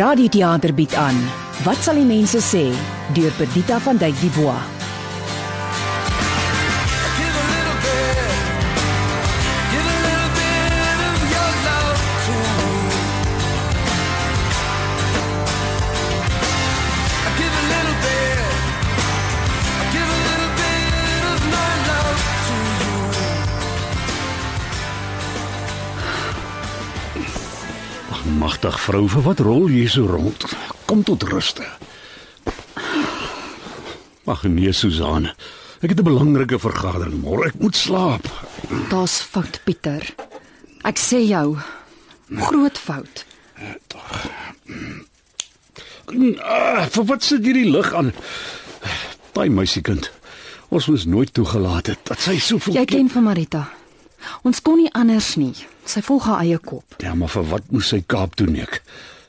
Radioteater bied aan. Wat sal die mense sê? Deur Perdita van Dyk die Ag magtig vrou, vir wat rol jy so rond? Kom tot ruste. Ag nee, Susan. Ek het 'n belangrike vergadering môre. Ek moet slaap. Daar's fout, Pieter. Ek sê jou, groot fout. Ah, vir wat sit hierdie lig aan? Daai meisiekind. Ons moes nooit toegelaat het dat sy soveel Jy ken van Marita. Ons kon nie anders nie. Sy volg haar eie kop. Ja, maar vir wat moes sy Kaap toe nek?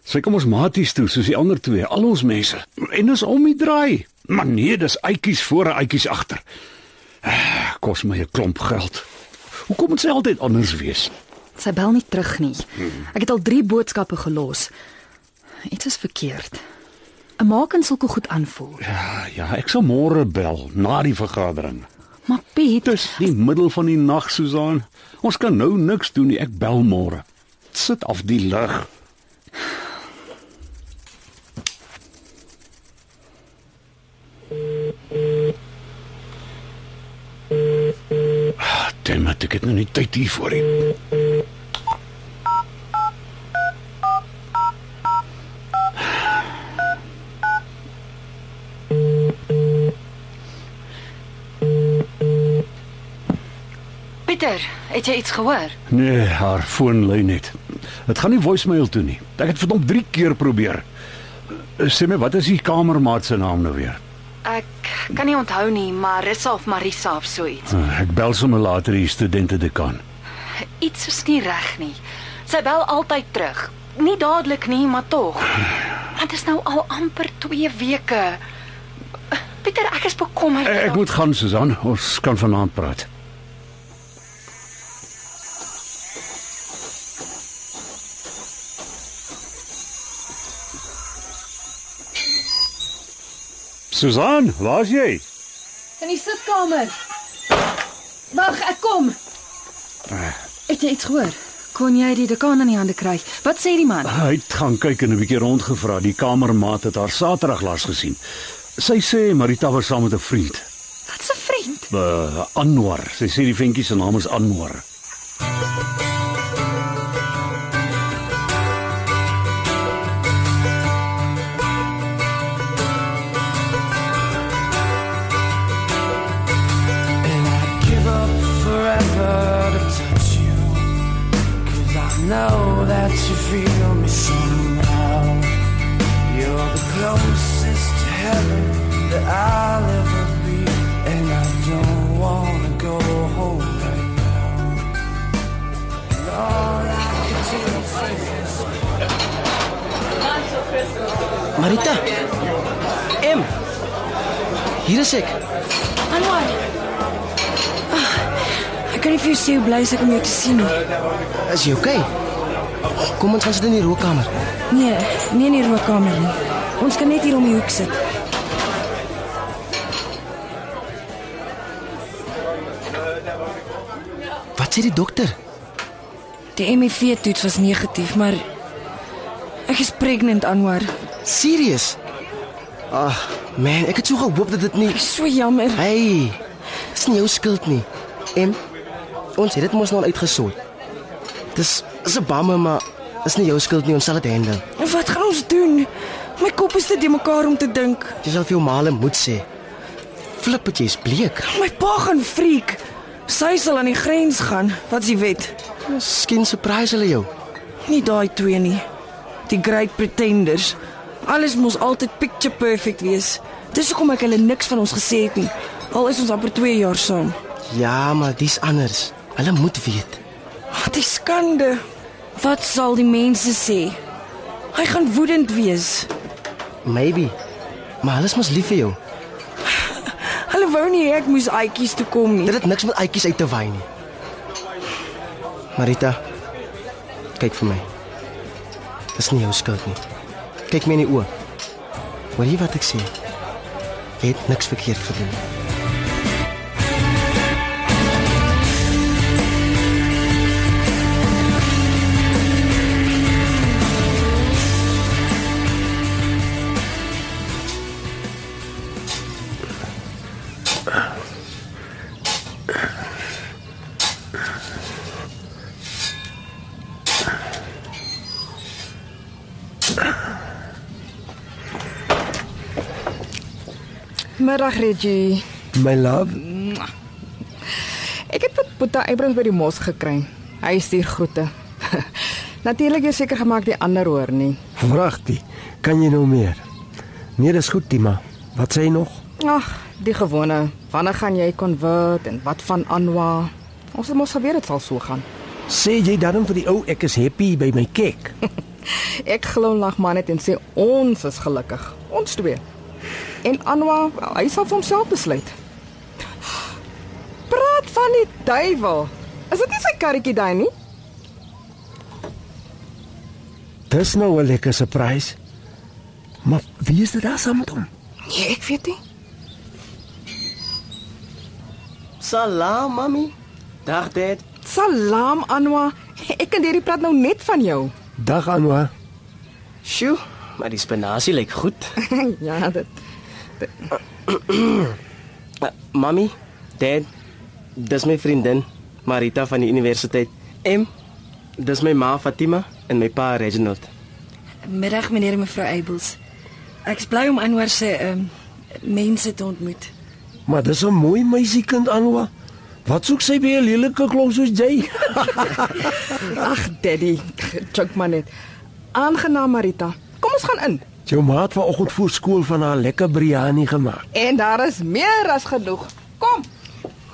Sy kom ons maties toe soos die ander twee, al ons mense. En dis om die draai. Maar nee, dis uitjies voor en uitjies agter. Ah, Kos my 'n klomp geld. Hoekom moet sy altyd anders wees? Sy bel nie terug nie. Ek het al 3 boodskappe gelos. Iets is verkeerd. 'n Ma kan sulke goed aanvoel. Ja, ja, ek sal môre bel na die vergadering. Maar Piet, Dis die middel van die nag, Susan. Ons kan nou niks doen nie. Ek bel môre. Sit af die lig. Ah, it, ek het nou nie tyd hier voor nie. Pieter, het jy iets gehoor? Nee, haar foon lui net. Dit gaan nie voicemail toe nie. Ek het verdomp 3 keer probeer. Sê my, wat is die kamermaat se naam nou weer? Ek kan nie onthou nie, maar Rissa of Marisa of so iets. Ah, Ek bel sommer later die studente dekaan. Iets is nie reg nie. Sy bel altyd terug. Nie dadelik nie, maar tog. Want dit is nou al amper 2 weke. Pieter, ek is bekommerd. Ek, ek moet gaan, Susan. Ons kan vanaand praat. Susan, waar's jy? in die sitkamer. Wag, ek kom. Het jy iets gehoor? Kon jy die dekaan in die hande kry? Wat sê die man? Hy het gaan kyk en 'n bietjie rondgevra. Die kamermaat het haar Saterdag laas gesien. Sy sê Marita was saam met 'n vriend. Wat 'n vriend. Uh, Anwar. Sy sê die ventjie se naam is Anwar. That you feel me somehow. You're the closest to heaven that I'll ever be. And I don't wanna go home right now. And all I can do is Marita. M. Hier is ek. Anwar. Ah, ek kan nie vir jou sê hoe bly ek om jou te sien nie. Is jy okay? Kom ons gaan sit in die rookkamer. Nee, nie in die rookkamer nie. Ons kan net hier om die hoek sit. Wat sê die dokter? Die HIV-toets was negatief, maar ek is pregnant, Anwar. Serius? Ag, man, ek het so gehoop dat dit nie So jammer. Hey. Dis nie jou skuld nie. M. Ons het dit mos nou al uitgesort. Dis is 'n bamme, maar is nie jou skuld nie. Ons sal dit handle. En wat gaan ons doen? My kop is te de mekaar om te dink. Jy sal vir jou maale moet sê. Flip, dit jy's bleek. My pa gaan freak. Sy sal aan die grens gaan. Wat is die wet? Miskien surprise hulle jou. Nie daai twee nie. Die Great Pretenders. Alles moes altyd picture perfect wees. Dis hoekom ek hulle niks van ons gesê het nie. Al is ons amper 2 jaar saam. Ja, maar dis anders. Hulle moet weet. Wat 'n skande. Wat sal die mense sê? Hy gaan woedend wees. Maybe. Maar hulle is mos lief vir jou. Hulle wou nie ek moes uitjies toe kom nie. Dit het niks met uitjies uit te wy nie. Marita, kyk vir my. Dis nie jou skuld nie. Kyk my in die oë. Hoor jy wat ek sê? Jy het niks verkeerd gedoen. Middag Reggie. My love, Ek het met Boeta Abrams by die mos gekry. Hy stuur groete. Natuurlik is seker gemaak die ander hoor nie. Vragtie, kan jy nou meer? Nee, dis goed, Tima. Wat sê jy nog? Ag, die gewone. Wanneer gaan jy konvert en wat van Anwa? Ons het mos geweet dit sal so gaan. Sê jy dan vir die ou ek is happy by my kek? Ek glimlag maar net en sê ons is gelukkig. Ons twee. En Anwa, hy sal vir homself besluit. Praat van die duiwel. Is dit nie sy karretjie daai nie? Dis nou 'n lekker surprise. Maar wie is dit daar saam met hom? Nee, ek weet nie. Salam, mami. Dag, dad. Salam Anwa. Ek en Derry praat nou net van jou. Dag Anwa. Sjoe, maar die spinasie lyk goed. ja, dit Uh, mami, dad, dis my vriendin Marita van die universiteit. Em, dis my ma Fatima en my pa Reginald. Middag meneer en mevrou Abels. Ek's bly om Anwar se ehm mense te ontmoet. Maar dis 'n mooi meisiekind Anwa. Wat soek sy by 'n lelike klomp soos jy? Ag, daddy, choke maar net. Aangenaam Marita. Kom ons gaan in. Jou maat vanoggend voor skool van haar lekker biryani gemaak. En daar is meer as genoeg. Kom.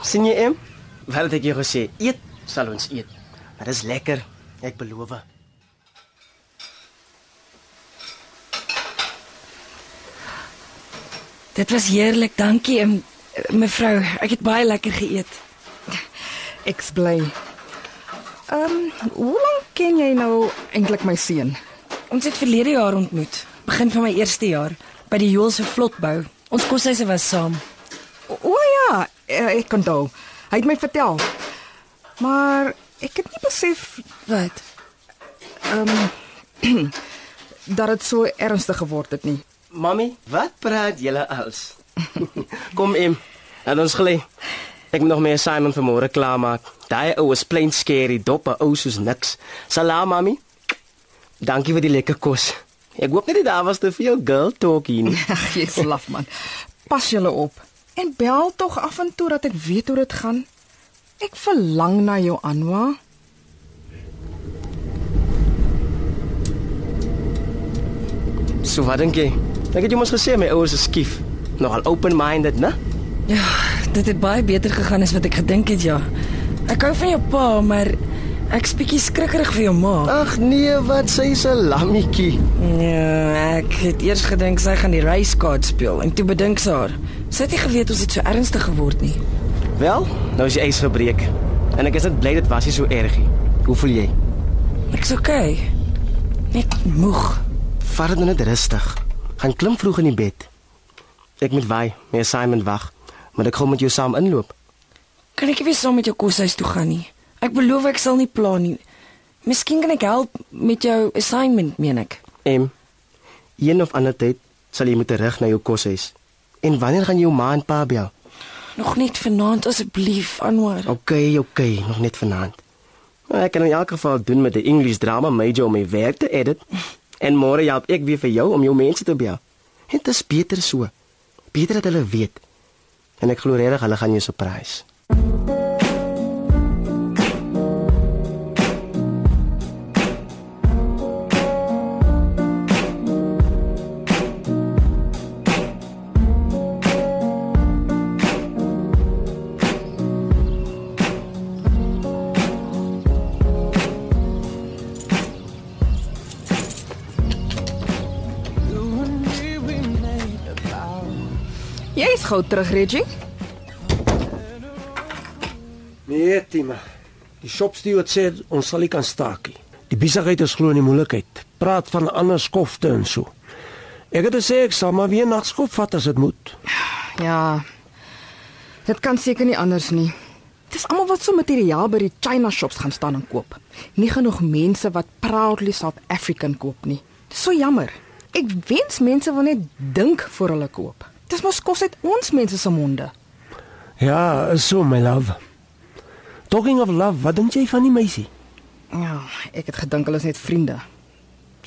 sien jy em? Wat het ek jou gesê? Eet, sal ons eet. Maar dis lekker, ek beloof. Dit was heerlik, dankie em, mevrou. Ek het baie lekker geëet. Ek's bly. Ehm, um, hoe lank ken jy nou eintlik my seun? Ons het verlede jaar ontmoet, begin van my eerste jaar by die Joelse vlotbou. Ons koshuise was saam. O, o ja, eh, ek onthou. Hy het my vertel. Maar ek het nie besef Wat? ehm dat dit so ernstig geword het nie. Mami, wat praat julle als? Kom em, laat ons gly. Ek moet nog meer Simon vanmôre klaarmaak. Daai ou is plain scary, dop, ou soos niks. Salam, mami. Dankie vir die lekker kos. Ek hoop net nie daar was te veel girl talk hier nie. Ag, jy's laf man. Pas julle op en bel tog af en toe dat ek weet hoe dit gaan. Ek verlang na jou Anwa. So wat dink jy? Ek het jou mos gesê my ouers is skief. Nogal open-minded, né? Ja, dit het baie beter gegaan as wat ek gedink het, ja. Ek hou van jou pa, maar ek's bietjie skrikkerig vir jou ma. Ag nee, wat sy lammetjie? Ja, ek het eers gedink sy gaan die card speel en toe bedink sy haar. Sy het nie geweet ons het so ernstig geword nie. Wel, nou is die ys gebreek. En ek is net bly dit was nie so erg nie. Hoe voel jy? Ek's okay. Net moeg. Vat dit nou net rustig. Gaan klim vroeg in die bed. Ek moet waai, my Simon wag. Maar ek gaan met jou saam inloop. Kan ek nie weer saam met jou koshuis toe gaan nie? Ek beloof ek sal nie pla nie. Miskien kan ek help met jou assignment, meen ek. Em, een of ander tyd sal jy moet terug na jou koshuis. En wanneer gaan jou ma en pa bel? Nog net vanaand asseblief, Anwar. OK, OK, nog net vanaand. Maar ek kan in elk geval doen met 'n English drama major om my werk te edit. En môre help ek weer vir jou om jou mense te bel. Dit is beter so. Beter dat hulle weet. En ek glo regtig hulle gaan jou surprise. Gou terug, Reggie. Nee, Tima. Die shopsteward sê ons sal nie kan staak nie. Die besigheid is glo in die moeilikheid. Praat van ander skofte en so. Ek het gesê ek sal maar weer nagskop vat as dit moet. Ja. Dit kan seker nie anders nie. Dis almal wat so materiaal by die China shops gaan staan en koop. Nie genoeg mense wat proudly South African koop nie. Dis so jammer. Ek wens mense wil net dink voor hulle koop. Dis mos kos uit ons mense se monde. Ja, so my love. Talking of love, wat dink jy van die meisie? Ja, ek het gedink hulle is net vriende.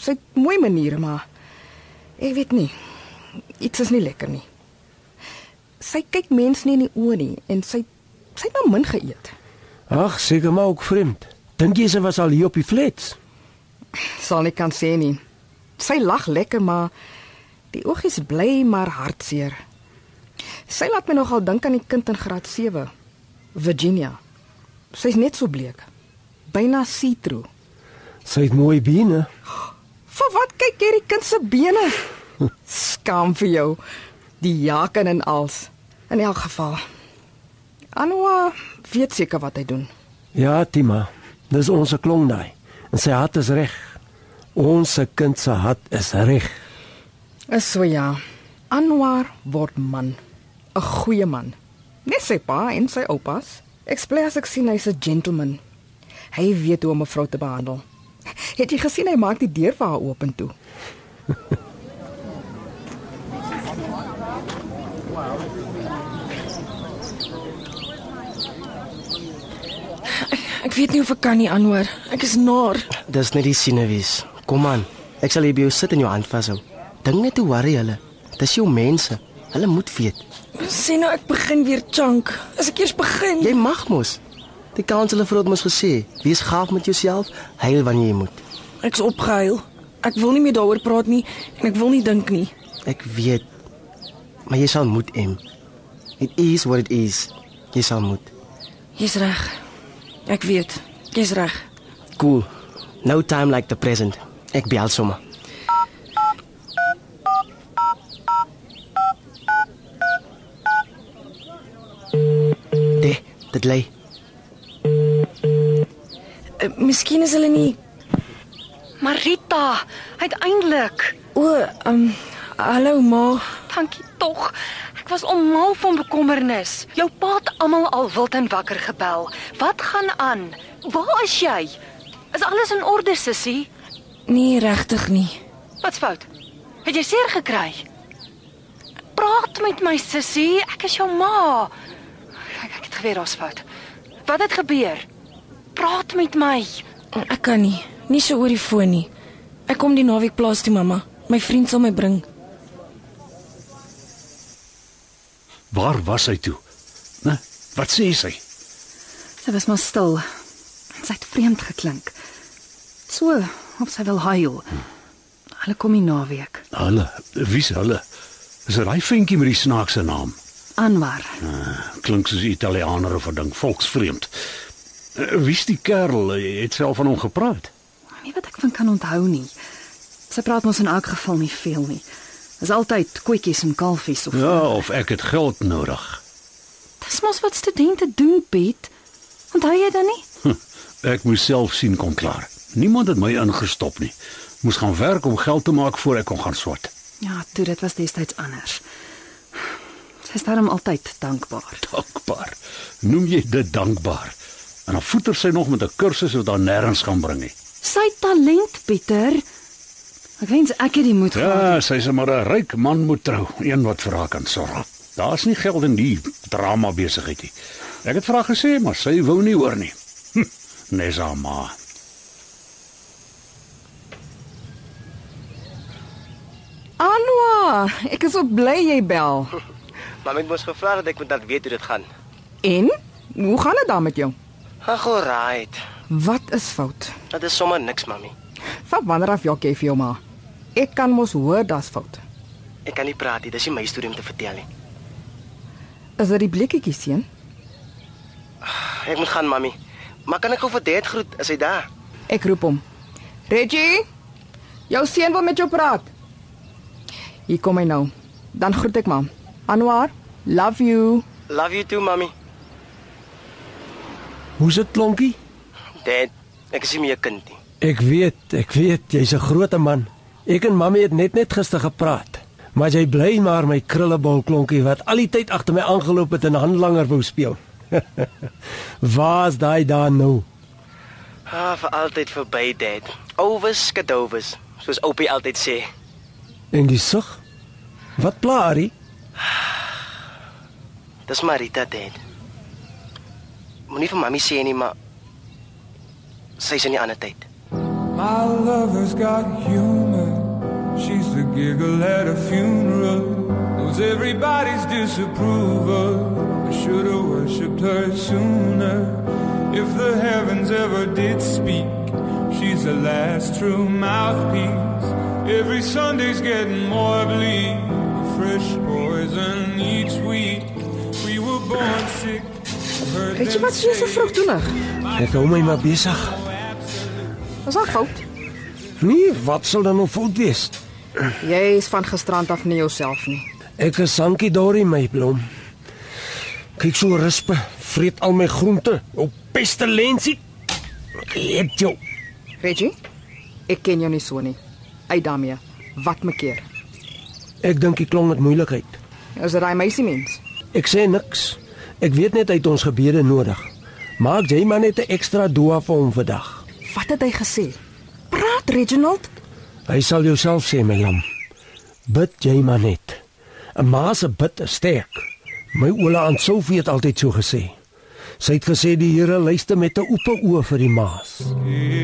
Sy het mooi maniere, maar ek weet nie. Iets is nie lekker nie. Sy kyk mense nie in die oë nie en sy sy het nou min geëet. Ag, seker maar ook vreemd. Dink jy sy was al hier op die flats? Sal nie kan sê nie. Sy lag lekker, maar die oogies bly maar hartseer. Sy laat my nogal dink aan die kind in graad 7, Virginia. Sy's net so bleek. Byna see-through. Sy het mooi bene. Vir wat kyk jy die kind se bene? Skaam vir jou. Die jaken en als. In elk geval. Anwa weet seker wat hy doen. Ja, Tima. Dis ons klong daai. En sy hart is reg. Ons kind se hart is reg. Is so ja. Anwar word man. 'n Goeie man. Net sy pa en sy oupas. Ek sê as ek sien hy's 'n gentleman. Hy weet hoe om 'n vrou te behandel. Het jy gesien hy maak die deur vir haar oop en toe? Ek weet nie of ek kan nie aanhoor. Ek is naar. Dis net die sinewies. Kom aan. Ek sal hier by jou sit en jou hand vashou. Dink net hoe worry hulle. Dis jou mense. Hulle moet weet. Sê nou ek begin weer chunk. As ek eers begin. Jy mag mos. Die kanselier het mos gesê, wees gaaf met jouself, huil wanneer jy moet. Ek's opgehuil. Ek wil nie meer daaroor praat nie en ek wil nie dink nie. Ek weet. Maar jy sal moet em. It is what it is. Jy sal moet. Jy's reg. Ek weet. Jy's reg. Cool. No time like the present. Ek bel sommer. Dit, lê. Uh, miskien is hulle nie Marita, uiteindelik. O, ehm um, hallo ma. Dankie tog. Ek was onmal van bekommernis. Jou pa het almal al wild en wakker gebel. Wat gaan aan? Waar is jy? Is alles in orde, sussie? Nee, regtig nie. Wat's fout? Het jy seer gekry? Praat met my sussie, ek is jou ma. Ek, ek het geweet daar's fout. Wat het gebeur? Praat met my. Ek kan nie. Nie so oor die foon nie. Ek kom die naweek plaas toe, mamma. My vriend sal my bring. Waar was hy toe? Né? Wat sê sy? Sy was maar stil. Sy het vreemd geklink. So of sy wil huil. Hulle kom nie naweek. Hulle, wie's hulle? Is dit daai ventjie met die snaakse naam? Anwar. Klink soos 'n Italianer of 'n ding volksvreemd. Eh, Wie's die kerel? Het self van hom gepraat. Nie wat ek van kan onthou nie. Sy praat mos in elk geval nie veel nie. Is altyd koetjies en kalfies of Ja, of ek het geld nodig. Dis mos wat studente doen, Piet. Onthou jy dan nie? Hm, Ek moes self sien kon klaar. Niemand het my ingestop nie. Moes gaan werk om geld te maak voor ek kon gaan swat. Ja, toe dit was destyds anders. Sy is daarom altyd dankbaar. Dankbaar. Noem jy dit dankbaar? En dan voeter sy nog met 'n kursus wat haar nêrens gaan bring nie. Sy talent, Pieter. Ek wens ek het die moed gehad. Ja, sy is maar 'n ryk man moet trou, een wat vir haar kan sorg. Daar's nie geld in die drama besigheid nie. Ek het vir haar gesê, maar sy wou nie hoor nie. Hm, Nes haar ma. Anwa, ek is so bly jy bel. Maar ek moes gevra dat ek moet dat weet hoe dit gaan. En hoe gaan dit dan met jou? Ag, alright. Wat is fout? Dit is sommer niks, mami. Van wanneer af jok jy vir jou ma? Ek kan mos hoor daar's fout. Ek kan nie praat nie. Dis nie my storie om te vertel nie. Is dit die blikkietjie seun? Ek moet gaan, mami. Maar kan ek gou vir Dad groet? Is hy daar? Ek roep hom. Reggie, jou seun wil met jou praat. Hier kom hy nou. Dan groet ek ma. Anwar, love you. Love you too, mami. Hoe's dit klonkie? Dad, ek is nie meer 'n kind nie. Ek weet, ek weet, jy's 'n groot man. Ek en mamma het net net gister gepraat. Maar jy bly maar my krullebol klonkie wat al die tyd agter my aangeloop het en handlanger wou speel. Waar's daai daar nou? Ah, vir altyd verby dit. Overs skadovers, soos Opie altyd sê. En die sug? Wat pla Ari? Dis Marita dit. Moenie vir mami sê nie, maar sy's in die ander tyd. My lover's got humor. She's the giggle at a funeral. Knows everybody's disapproval. I should have worshipped her sooner. If the heavens ever did speak, she's the last true mouthpiece. Every Sunday's getting more bleak. Fresh poison each week. We were born sick. heard Weet jy them wat so say vroeg toelig? Ek hou my maar besig. Was al fout. Nee, wat sal dan nou fout wees? Jy is van gisterand af nie jouself nie. Ek is Sankie Dorie my blom. Kyk so rispe, vreet al my groente. Op pestilensie. Ek jou. Reggie, ek ken jou nie so nie. Uit daarmee. Wat me keer? Ek dink die klong het moeilikheid. Is dit daai meisie mens? Ek sê niks. Ek weet net hy het ons gebede nodig. Maak jy maar net 'n ekstra dua vir hom vandag. Wat het hy gesê? Praat Reginald. Hy sal jouself sê my lam. Bid jy maar net. 'n Ma se bid is sterk. My oula aan Sofie het altyd so gesê. Sy het gesê die Here luister met 'n oop oë vir die maas. Amen.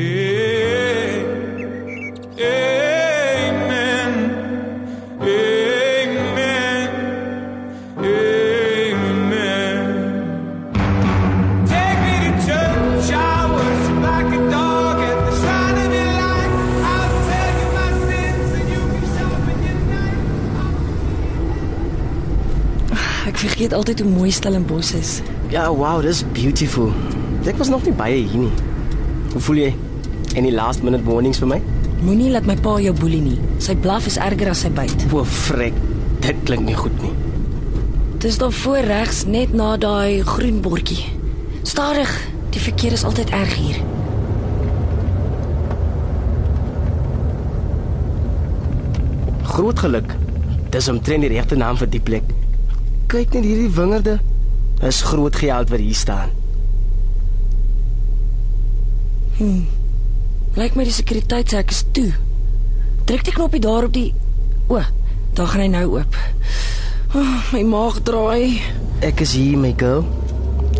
Vergeet altyd hoe mooi Stellenbosch is. Ja, wow, dis beautiful. Ek was nog nie baie hier nie. Hoe voel jy? Any last minute warnings vir my? Moenie laat my pa jou boelie nie. Sy blaf is erger as sy byt. O, frek. Dit klink nie goed nie. Dis daar voor regs net na daai groen bordjie. Stadig, die verkeer is altyd erg hier. Groot geluk. Dis omtrent die regte naam vir die plek. Kyk net hierdie wingerde. Dis groot geld wat hier staan. Lyk my die sekuriteitshek is toe. Druk die knoppie daar op die O, daar gaan hy nou oop. Oh, my maag draai. Ek is hier, my girl.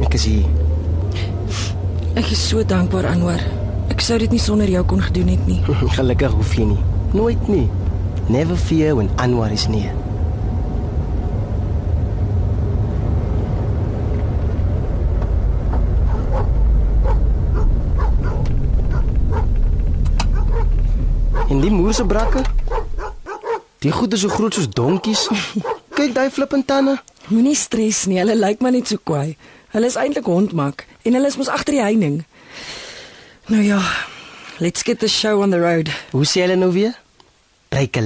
Ek is hier. Ek is so dankbaar Anwar. Ek sou dit nie sonder jou kon gedoen het nie. Gelukkig hoef jy nie. Nooit nie. Never fear when Anwar is near. En die moerse brakke? Die goed is so groot soos donkies. Kyk daai flippend tande. Moenie stres nie, hulle lyk maar net so kwaai. Hulle is eintlik hondmak en hulle is mos agter die heining. Nou ja, let's get the show on the road. Hoe sê hulle nou weer? Break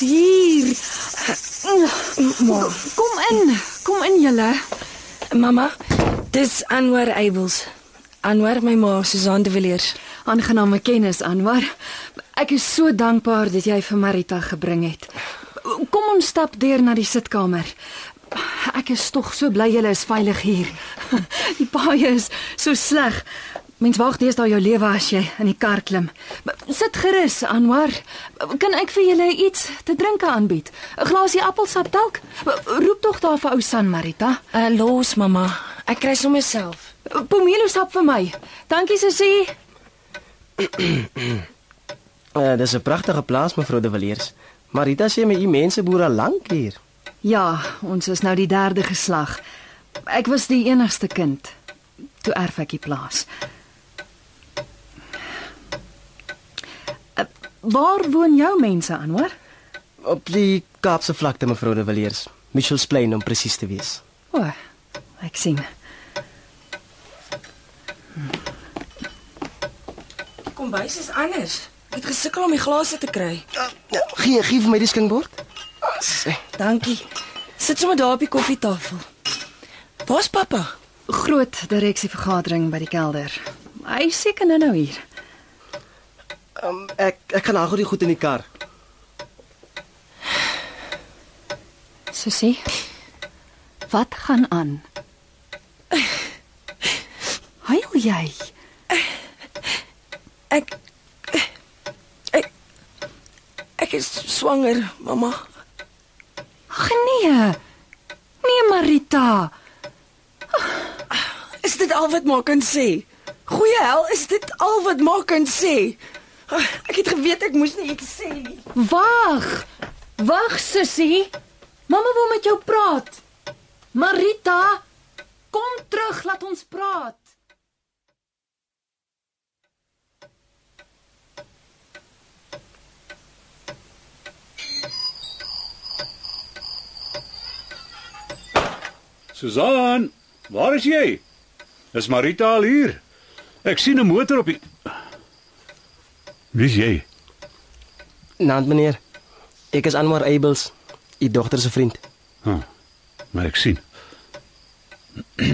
jy's hier. Kom in. Kom in julle. Mamma, dis Anwar Abels. Anwar my ma, Susan de Villiers. Aangename kennis, Anwar. Ek is so dankbaar dat jy vir Marita gebring het. Kom ons stap deur na die sitkamer. Ek is tog so bly julle is veilig hier. Die paaie is so sleg. Mens wag deesdae jou lewe as jy in die kar klim. Sit gerus, Anwar. Kan ek vir julle iets te drinke aanbied? 'n Glasie appelsap dalk? Roep tog daar vir ou San Marita. Uh, los mamma, ek kry sommer self. Pomelo sap vir my. Dankie sussie. Uh, dis 'n pragtige plaas mevrou de Villiers. Marita sê my u mense boer al lank hier. Ja, ons is nou die derde geslag. Ek was die enigste kind. Toe erf ek die plaas. Waar woon jou mense, Anwar? Op die Kaapse vlakte mevrou de Villiers. Mitchells Plain om presies te wees. O, ek sien. kombuis is anders. Ek het gesukkel om die glase te kry. Ja, gee gee vir my die skinkbord. Sê, Dankie. Sit sommer daar op die koffietafel. Waar's pappa? Groot direksievergadering by die kelder. Hy seker nou nou hier. Um, ek ek gaan nou die goed in die kar. Sussie. Wat gaan aan? Huil jy? Ek ek ek is swanger, mamma. Ag nee. Nee Marita. Is dit al wat maak kan sê? Goeie hel, is dit al wat maak kan sê? Ek het geweet ek moes nie iets sê nie. Wag. Wag sussie. Mamma wil met jou praat. Marita, kom terug, laat ons praat. Susan, waar is jy? Is Marita al hier? Ek sien 'n motor op die Wie's jy? Naand meneer. Ek is Anwar Abels, u dogter se vriend. Huh, maar ek sien.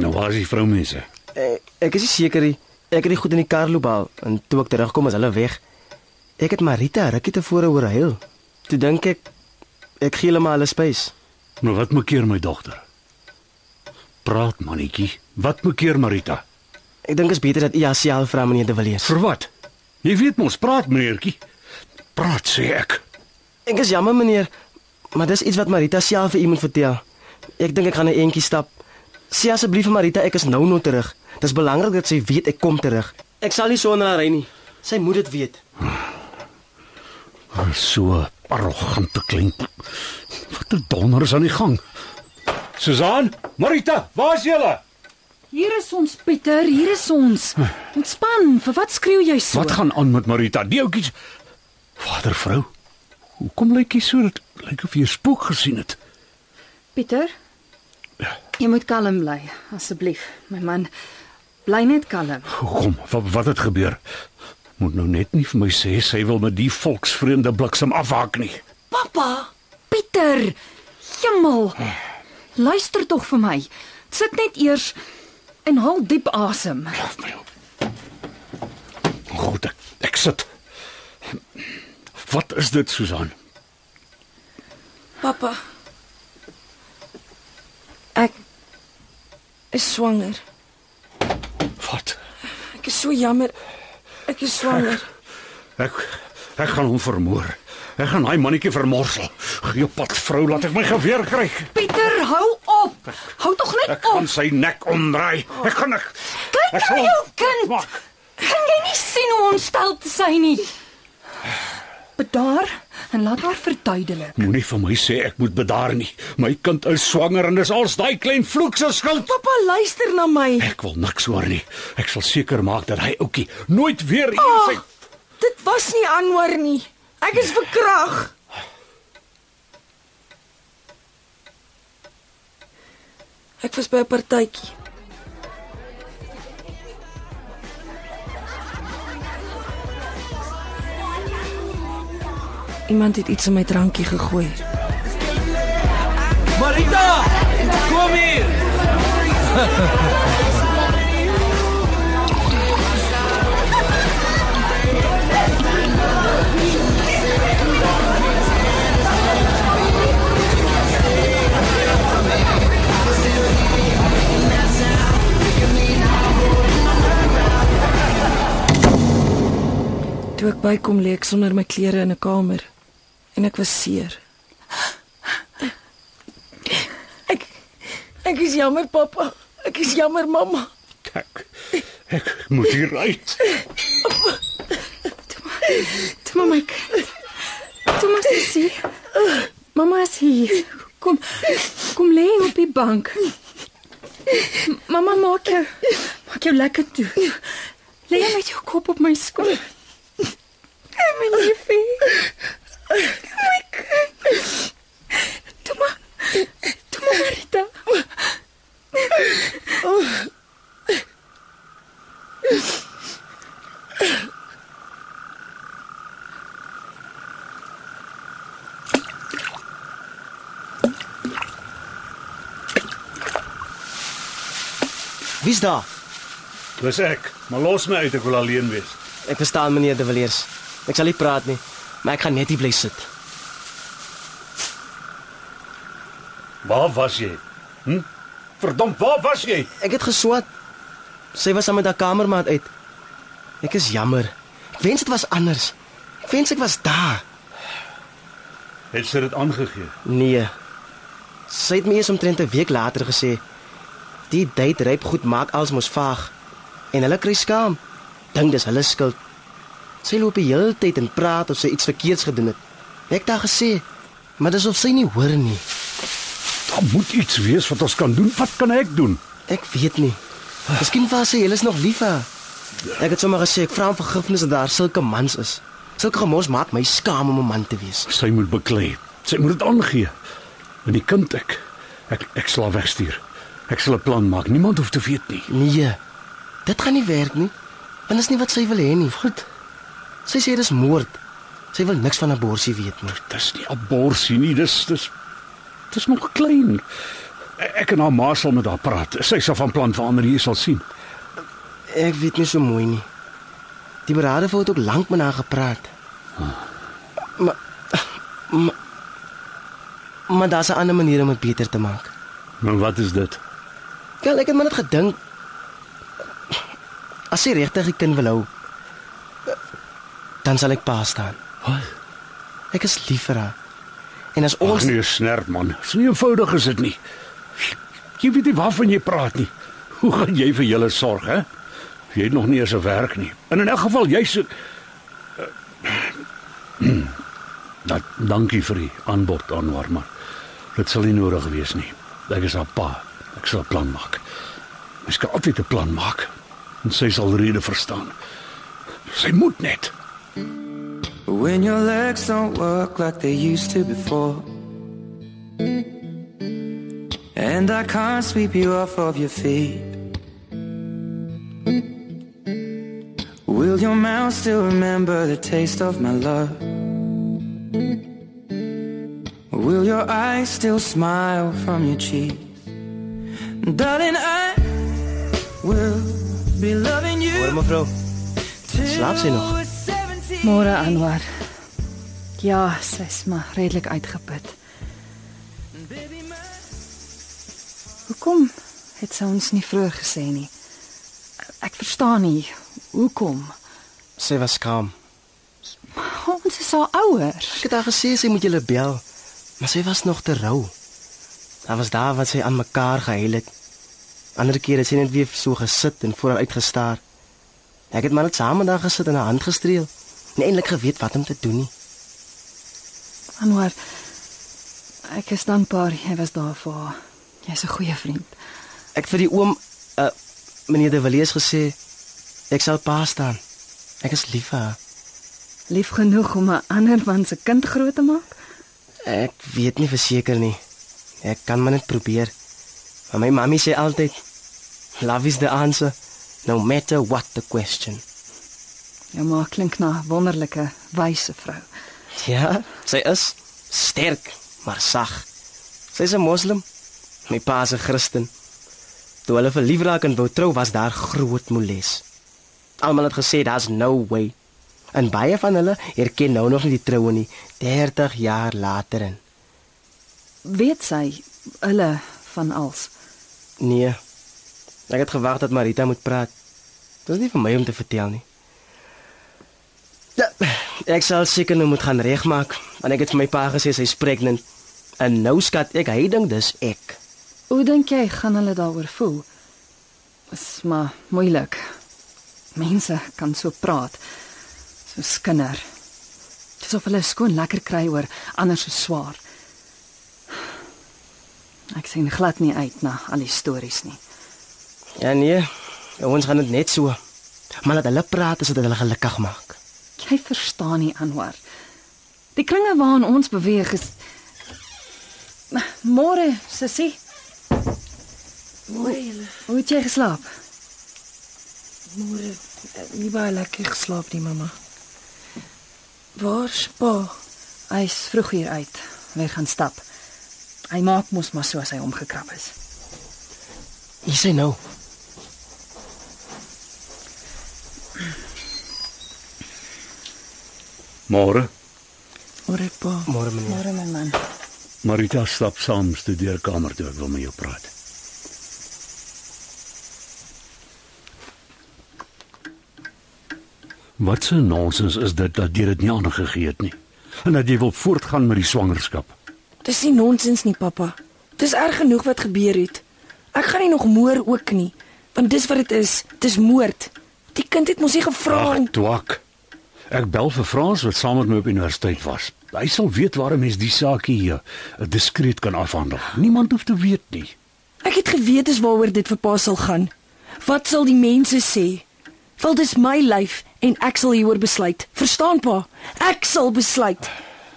nou waar is die vroumense? Ek, ek is nie seker nie. Ek het die goed in die kar loop haal en toe ek terugkom is hulle weg. Ek het Marita rukkie tevore oor huil. Toe dink ek ek gee hulle maar hulle spys. Nou wat maak keer my dogter? Praat mannetjie. Wat maak keer Marita? Ek dink is beter dat u haarself vra meneer De Villiers. Vir wat? Jy weet mos, praat meneertjie. Praat sê ek. Ek is jammer meneer, maar dis iets wat Marita self vir u moet vertel. Ek dink ek gaan 'n eentjie stap. Sê asseblief vir Marita ek is nou nou terug. Dis belangrik dat sy weet ek kom terug. Ek sal nie sonder haar ry nie. Sy moet dit weet. So arrogante klein. Wat 'n donder is aan die gang. Susan, Marita, waar is julle? Hier is ons Pieter, hier is ons. Ontspan, vir wat skreeu jy so? Wat gaan aan met Marita? Die ouetjies. Vader, vrou. Hoekom lyk jy so? Dit lyk of jy 'n spook gesien het. Pieter? Jy moet kalm bly, asseblief. My man, bly net kalm. Hoekom? Wat, wat het gebeur? Moet nou net nie vir my sê sy wil met die volksvreemde bliksem afhaak nie. Pappa, Pieter. Hemel. Luister tog vir my. Sit net eers en haal diep asem. Goed, ek, ek sit. Wat is dit, Susan? Pappa. Ek is swanger. Wat? Ek is so jammer. Ek is swanger. Ek ek gaan hom vermoor. Ek gaan daai mannetjie vermorsel. Gee pad vrou, laat ek my geweer kry. Pieter, hou op. Hou tog net Ek gaan op. sy nek omdraai. Ek gaan ek Kyk ek na sal- jou kind. Maak. Kan jy nie sien hoe ontstel te sy nie? Bedaar en laat haar verduidelik. Moenie vir my sê ek moet bedaar nie. My kind is swanger en dis als daai klein vloek se skuld. Pappa, luister na my. Ek wil niks hoor nie. Ek sal seker maak dat hy ouetjie nooit weer hier Oh, sy dit was nie Anwar nie. Ek is verkrag. Ek was by 'n partytjie. Iemand het iets in my drankie gegooi. Marita, kom hier. Toe ek bykom lê ek sonder my klere in 'n kamer en ek was seer. Ek ek is jammer pappa. Ek is jammer mamma. ek, ek moet hier uit. Toe my kind. Toe maar sissie. Mamma is hier. Kom. Kom lê op die bank. Mamma maak jou maak jou lekker toe. Lê met jou kop op my skoot. Kom oh liefie. My kind. Toe maar. Toe maar Rita. Oh. Wie's daar? Dis ek, maar los my uit, ek wil alleen wees. Ek verstaan meneer De Villiers. Ek sal nie praat nie, maar ek gaan net hier bly sit. Waar was jy? Hm? Verdomp, waar was jy? Ek het geswat. Sy was saam met haar kamermaat uit. Ek is jammer. Ek wens dit was anders. Ek wens ek was daar. Het sy dit aangegee? Nee. Sy het my eers omtrent 'n week later gesê die date ryp goed maak als mos vaag en hulle kry skaam. Dink dis hulle skuld. Sy loop die hele tyd en praat of sy iets verkeerds gedoen het. Ek het haar gesê, maar dis of sy nie hoor nie. Daar moet iets wees wat ons kan doen. Wat kan ek doen? Ek weet nie. Miskien was sy hulle is nog lief vir haar. Ek het sommer gesê ek vra om vergifnis dat daar sulke mans is. Sulke gemors maak my skaam om 'n man te wees. Sy moet beklei. Sy moet dit aangee. En die kind ek ek ek sal wegstuur. Ek sal 'n plan maak. Niemand hoef te weet nie. Nee. Dit gaan nie werk nie. Want dis nie wat sy wil hê nie. Goed. Sy sê dis moord. Sy wil niks van abortus weet nie. Dis nie abortus nie. Dis dis dis nog klein. Ek en haar ma sal met haar praat. Sy sal van plan verander, jy sal sien. Ek weet nie so mooi nie. Die berade het ook lank met haar gepraat. Maar maar, maar daar's 'n ander manier om dit beter te maak. Maar wat is dit? Kyk, ek het maar net gedink as sy regtig die kind wil hou, dan sal ek pa staan. Wat? Ek is lief vir haar. En as Ons ons nee, snerp man. So eenvoudig is dit nie. Jy weet nie waarvan jy praat nie. Hoe gaan jy vir julle sorg, hè? Jy het nog nie eens 'n werk nie. En in elk geval jy so Dat dankie vir die aanbod aanwar, maar dit sal nie nodig wees nie. Ek is haar pa. Ek sal 'n plan maak. Ek kan altyd 'n plan maak. En sy sal rede verstaan. Sy moet net. When your legs don't work like they used to before. And I can't sweep you off of your feet. Will your mouth still remember the taste of my love? Will your eyes still smile from your cheeks? Darling, I will be loving you. Slaap sy nog? Môre Anwar. Ja, sy's maar redelik uitgeput. Hoekom het sy ons nie vroeër gesê nie? Ek verstaan nie. Hoekom? Sy was skaam. Ons is al ouer. Ek het haar gesê sy moet julle bel, maar sy was nog te rou. Daar was daar wat sy aan mekaar gehuil het. Ander keer het sy net weer so gesit en voor haar uitgestaar. Ek het maar net saam met haar gesit en haar hand gestreel. Nie eintlik geweet wat om te doen nie. Anwar, ek is dankbaar jy was daar vir haar. Jy's 'n goeie vriend. Ek vir die oom uh meneer De Villiers gesê ek sal pa staan. Ek is lief vir haar. Lief genoeg om 'n ander man se kind groot te maak? Ek weet nie verseker nie. Ek kan maar net probeer. Maar my mami sê altyd love is the answer no matter what the question. Jou ma klink na wonderlike, wyse vrou. Ja, sy is sterk, maar sag. Sy's 'n moslim. My pa is 'n Christen. Toe hulle verlief raak en wou trou, was daar groot moles. Almal het gesê daar's no way. En baie van hulle erken nou nog nie die troue nie, 30 jaar later in. Weet sy hulle van als? Nee. Ek het gewag dat Marita moet praat. Dit is nie vir my om te vertel nie. Ja, ek sal seker nou moet gaan regmaak, want ek het vir my pa gesê sy is pregnant. En nou skat ek, hy dink dis ek. Hoe dink jy gaan hulle daaroor voel? Is maar moeilik. Mense kan so praat. So skinder. Dis of hulle skoon lekker kry oor ander so swaar. Ek sien glad nie uit na al die stories nie. Ja nee, ons gaan dit net so. Maar laat hulle praat as dit hulle gelukkig maak. Jy verstaan nie Anwar. Die kringe waarin ons beweeg is Môre, sussie. Mooi julle. Hoe het jy geslaap? Môre eh, nie baie lekker geslaap nie, mamma. Waar spa? Hy's vroeg hier uit. Hy gaan stap. Hy maak mos maar so as hy omgekrap is. Hier sê nou. Môre, Môre pa. Môre meneer. Môre my man. Marita stap saam studeerkamer toe ek wil met jou praat. Wat 'n nonsens is dit dat jy dit nie aangegee het nie. En dat jy wil voortgaan met die swangerskap. Dis nie nonsens nie, pappa. Dis erg genoeg wat gebeur het. Ek gaan nie nog moor ook nie, want dis wat dit is. Dis moord. Die kind het mos nie gevra Ag, om twak. Ek bel vir Frans wat saam met my op universiteit was. Hy sal weet waarom mens die saakie hier eh, diskreet kan afhandel. Niemand hoef te weet nie. Ek het geweet dis waaroor dit vir pa sal gaan. Wat sal die mense sê? Wel dis my lyf en ek sal hieroor besluit. Verstaan pa? Ek sal besluit.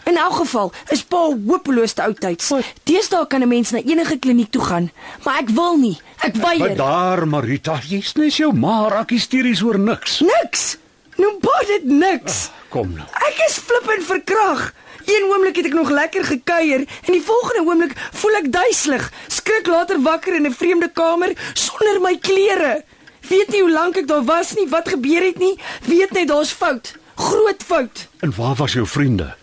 In elk geval is pa hopeloos te oudtyds. Deesdae kan 'n mens na enige kliniek toe gaan, maar ek wil nie. Ek Maar weier. daar, Marita, jy's net jou ma raak hysteries oor niks. Niks. Noem pa dit niks. Kom nou. Ek is flippend verkrag. Een oomblik het ek nog lekker gekuier en die volgende oomblik voel ek duiselig, skrik later wakker in 'n vreemde kamer sonder my klere. Weet nie hoe lank ek daar was nie, wat gebeur het nie, weet net daar's fout. Groot fout. En waar was jou vriende?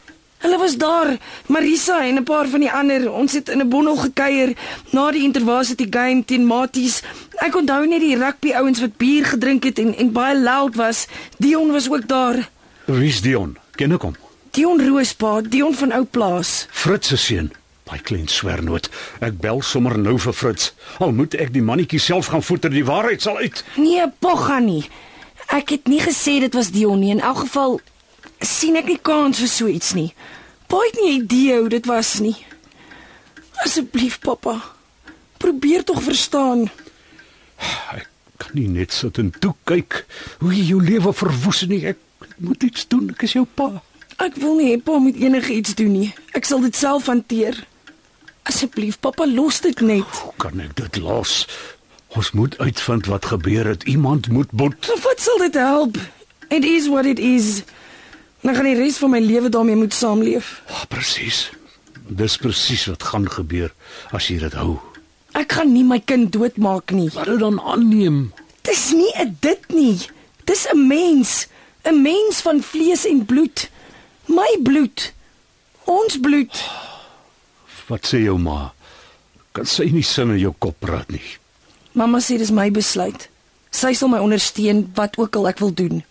Hulle was daar, Marisa en 'n paar van die ander. Ons het in 'n bondel gekuier na die intervarsity game teen Maties. Ek onthou net die rugby ouens wat bier gedrink het en en baie loud was. Dion was ook daar. Wie's Dion? Ken ek hom? Dion Roospa, Dion van Ou Plaas. Fritz se seun. Daai klein swernoot. Ek bel sommer nou vir Fritz. Al moet ek die mannetjie self gaan voeter, die waarheid sal uit. Nee, pogga nie. Ek het nie gesê dit was Dion nie. In elk geval sien ek nie kans vir so iets nie. Pa het nie idee hoe dit was nie. Asseblief, pappa. Probeer tog verstaan. Ek kan nie net sit en toe kyk hoe jy jou lewe verwoes nie. Ek, moet iets doen. Ek is jou pa. Ek wil nie hê pa moet enige iets doen nie. Ek sal dit self hanteer. Asseblief, pappa, los dit net. Hoe kan ek dit los? Ons moet uitvind wat gebeur het. Iemand moet boet. Wat sal dit help? It is what it is. Dan gaan die res van my lewe daarmee moet saamleef. Ah, presies. Dis presies wat gaan gebeur as jy dit hou. Ek gaan nie my kind doodmaak nie. Wat dit dan aanneem. Dis nie 'n dit nie. Dis 'n mens, 'n mens van vlees en bloed. My bloed. Ons bloed. Wat sê jou ma? Kan sy nie sin in jou kop praat nie. Mamma sê dis my besluit. Sy sal my ondersteun wat ook al ek wil doen.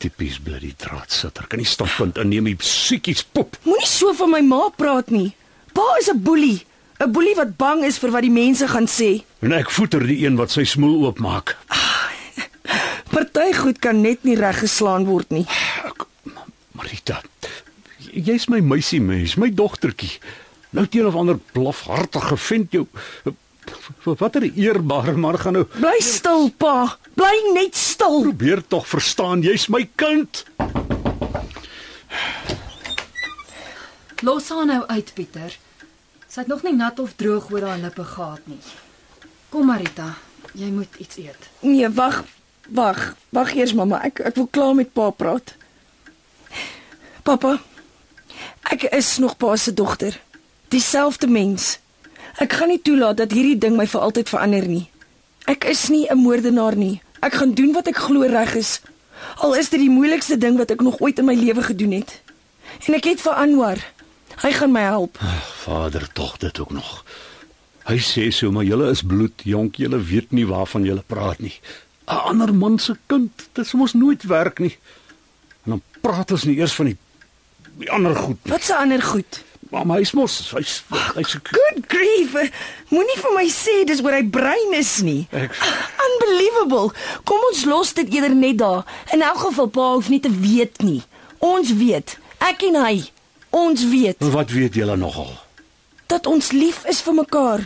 Tipies bloody draadsitter. Kan nie standpunt inneem nie. Siekies pop. Moenie so van my ma praat nie. Pa is 'n boelie, 'n boelie wat bang is vir wat die mense gaan sê. En ek voeter die een wat sy smoel oopmaak. Party goed kan net nie reggeslaan word nie. Ek, Marita, jy's my meisie mens, my dogtertjie. Nou teen of ander blafhartige vent jou watter eerbare man gaan nou Bly stil, pa. Bly net stil. probeer tog verstaan, jy's my kind. Los haar nou uit, Pieter. Sy het nog nie nat of droog oor haar lippe gehad nie. Kom Marita, jy moet iets eet. Nee, wag. Wag. Wag eers, mamma. Ek ek wil klaar met pa praat. Pappa, ek is nog pa se dogter. Dieselfde mens. Ek gaan nie toelaat dat hierdie ding my vir altyd verander nie. Ek is nie 'n moordenaar nie. Ek gaan doen wat ek glo reg is. Al is dit die moeilikste ding wat ek nog ooit in my lewe gedoen het. En ek het vir Anwar. Hy gaan my help. Vader tog dit ook nog. Hy sê so, maar julle is bloedjonk, julle weet nie waarvan julle praat nie. 'n Ander man se kind, dit sou mos nooit werk nie. En dan praat ons nie eers van die die ander goed nie. Wat se ander goed? Maar hy's mos hy's hy's Good grief. Moenie vir my sê dis oor hy brein is nie. Ek- Unbelievable. Kom ons los dit eerder net daar. In elk geval pa hoef nie te weet nie. Ons weet. Ek en hy. Ons weet Wat weet julle nogal? dat ons lief is vir mekaar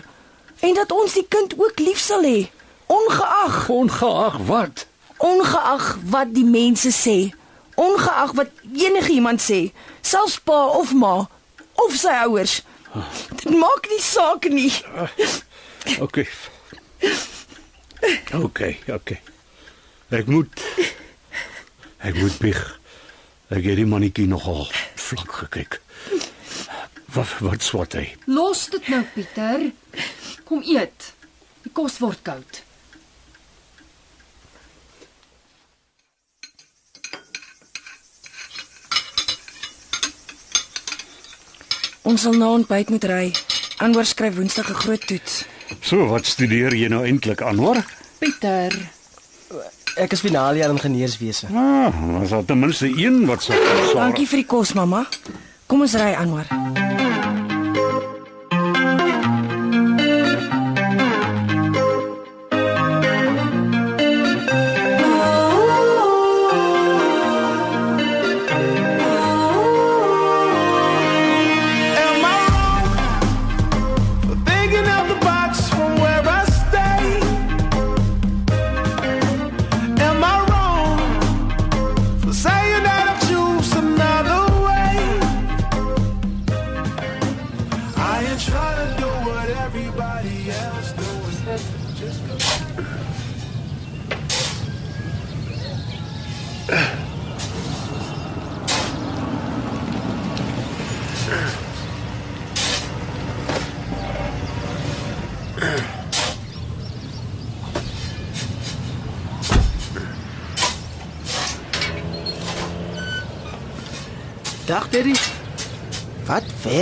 en dat ons die kind ook lief sal hê. Ongeag, Ongeag wat? ongeag wat die mense sê. Ongeag wat enige iemand sê, selfs pa of ma of sy ouers. Dit maak nie saak nie. OK. OK, OK. Ek moet Ek moet bieg. Ek het die mannetjie nogal vlak gekyk. Wat wat swat hy? Los dit nou, Pieter. Kom eet. Die kos word koud. Ons sal na ontbyt moet ry. Anwar skryf Woensdag 'n groot toets. So, wat studeer jy nou eintlik aan, hoor? Pieter, Ek is finaaljaar ingenieurswese. Ah, ons het ten minste een wat slaag. Dankie vir die kos, mamma. Kom ons ry Anwar.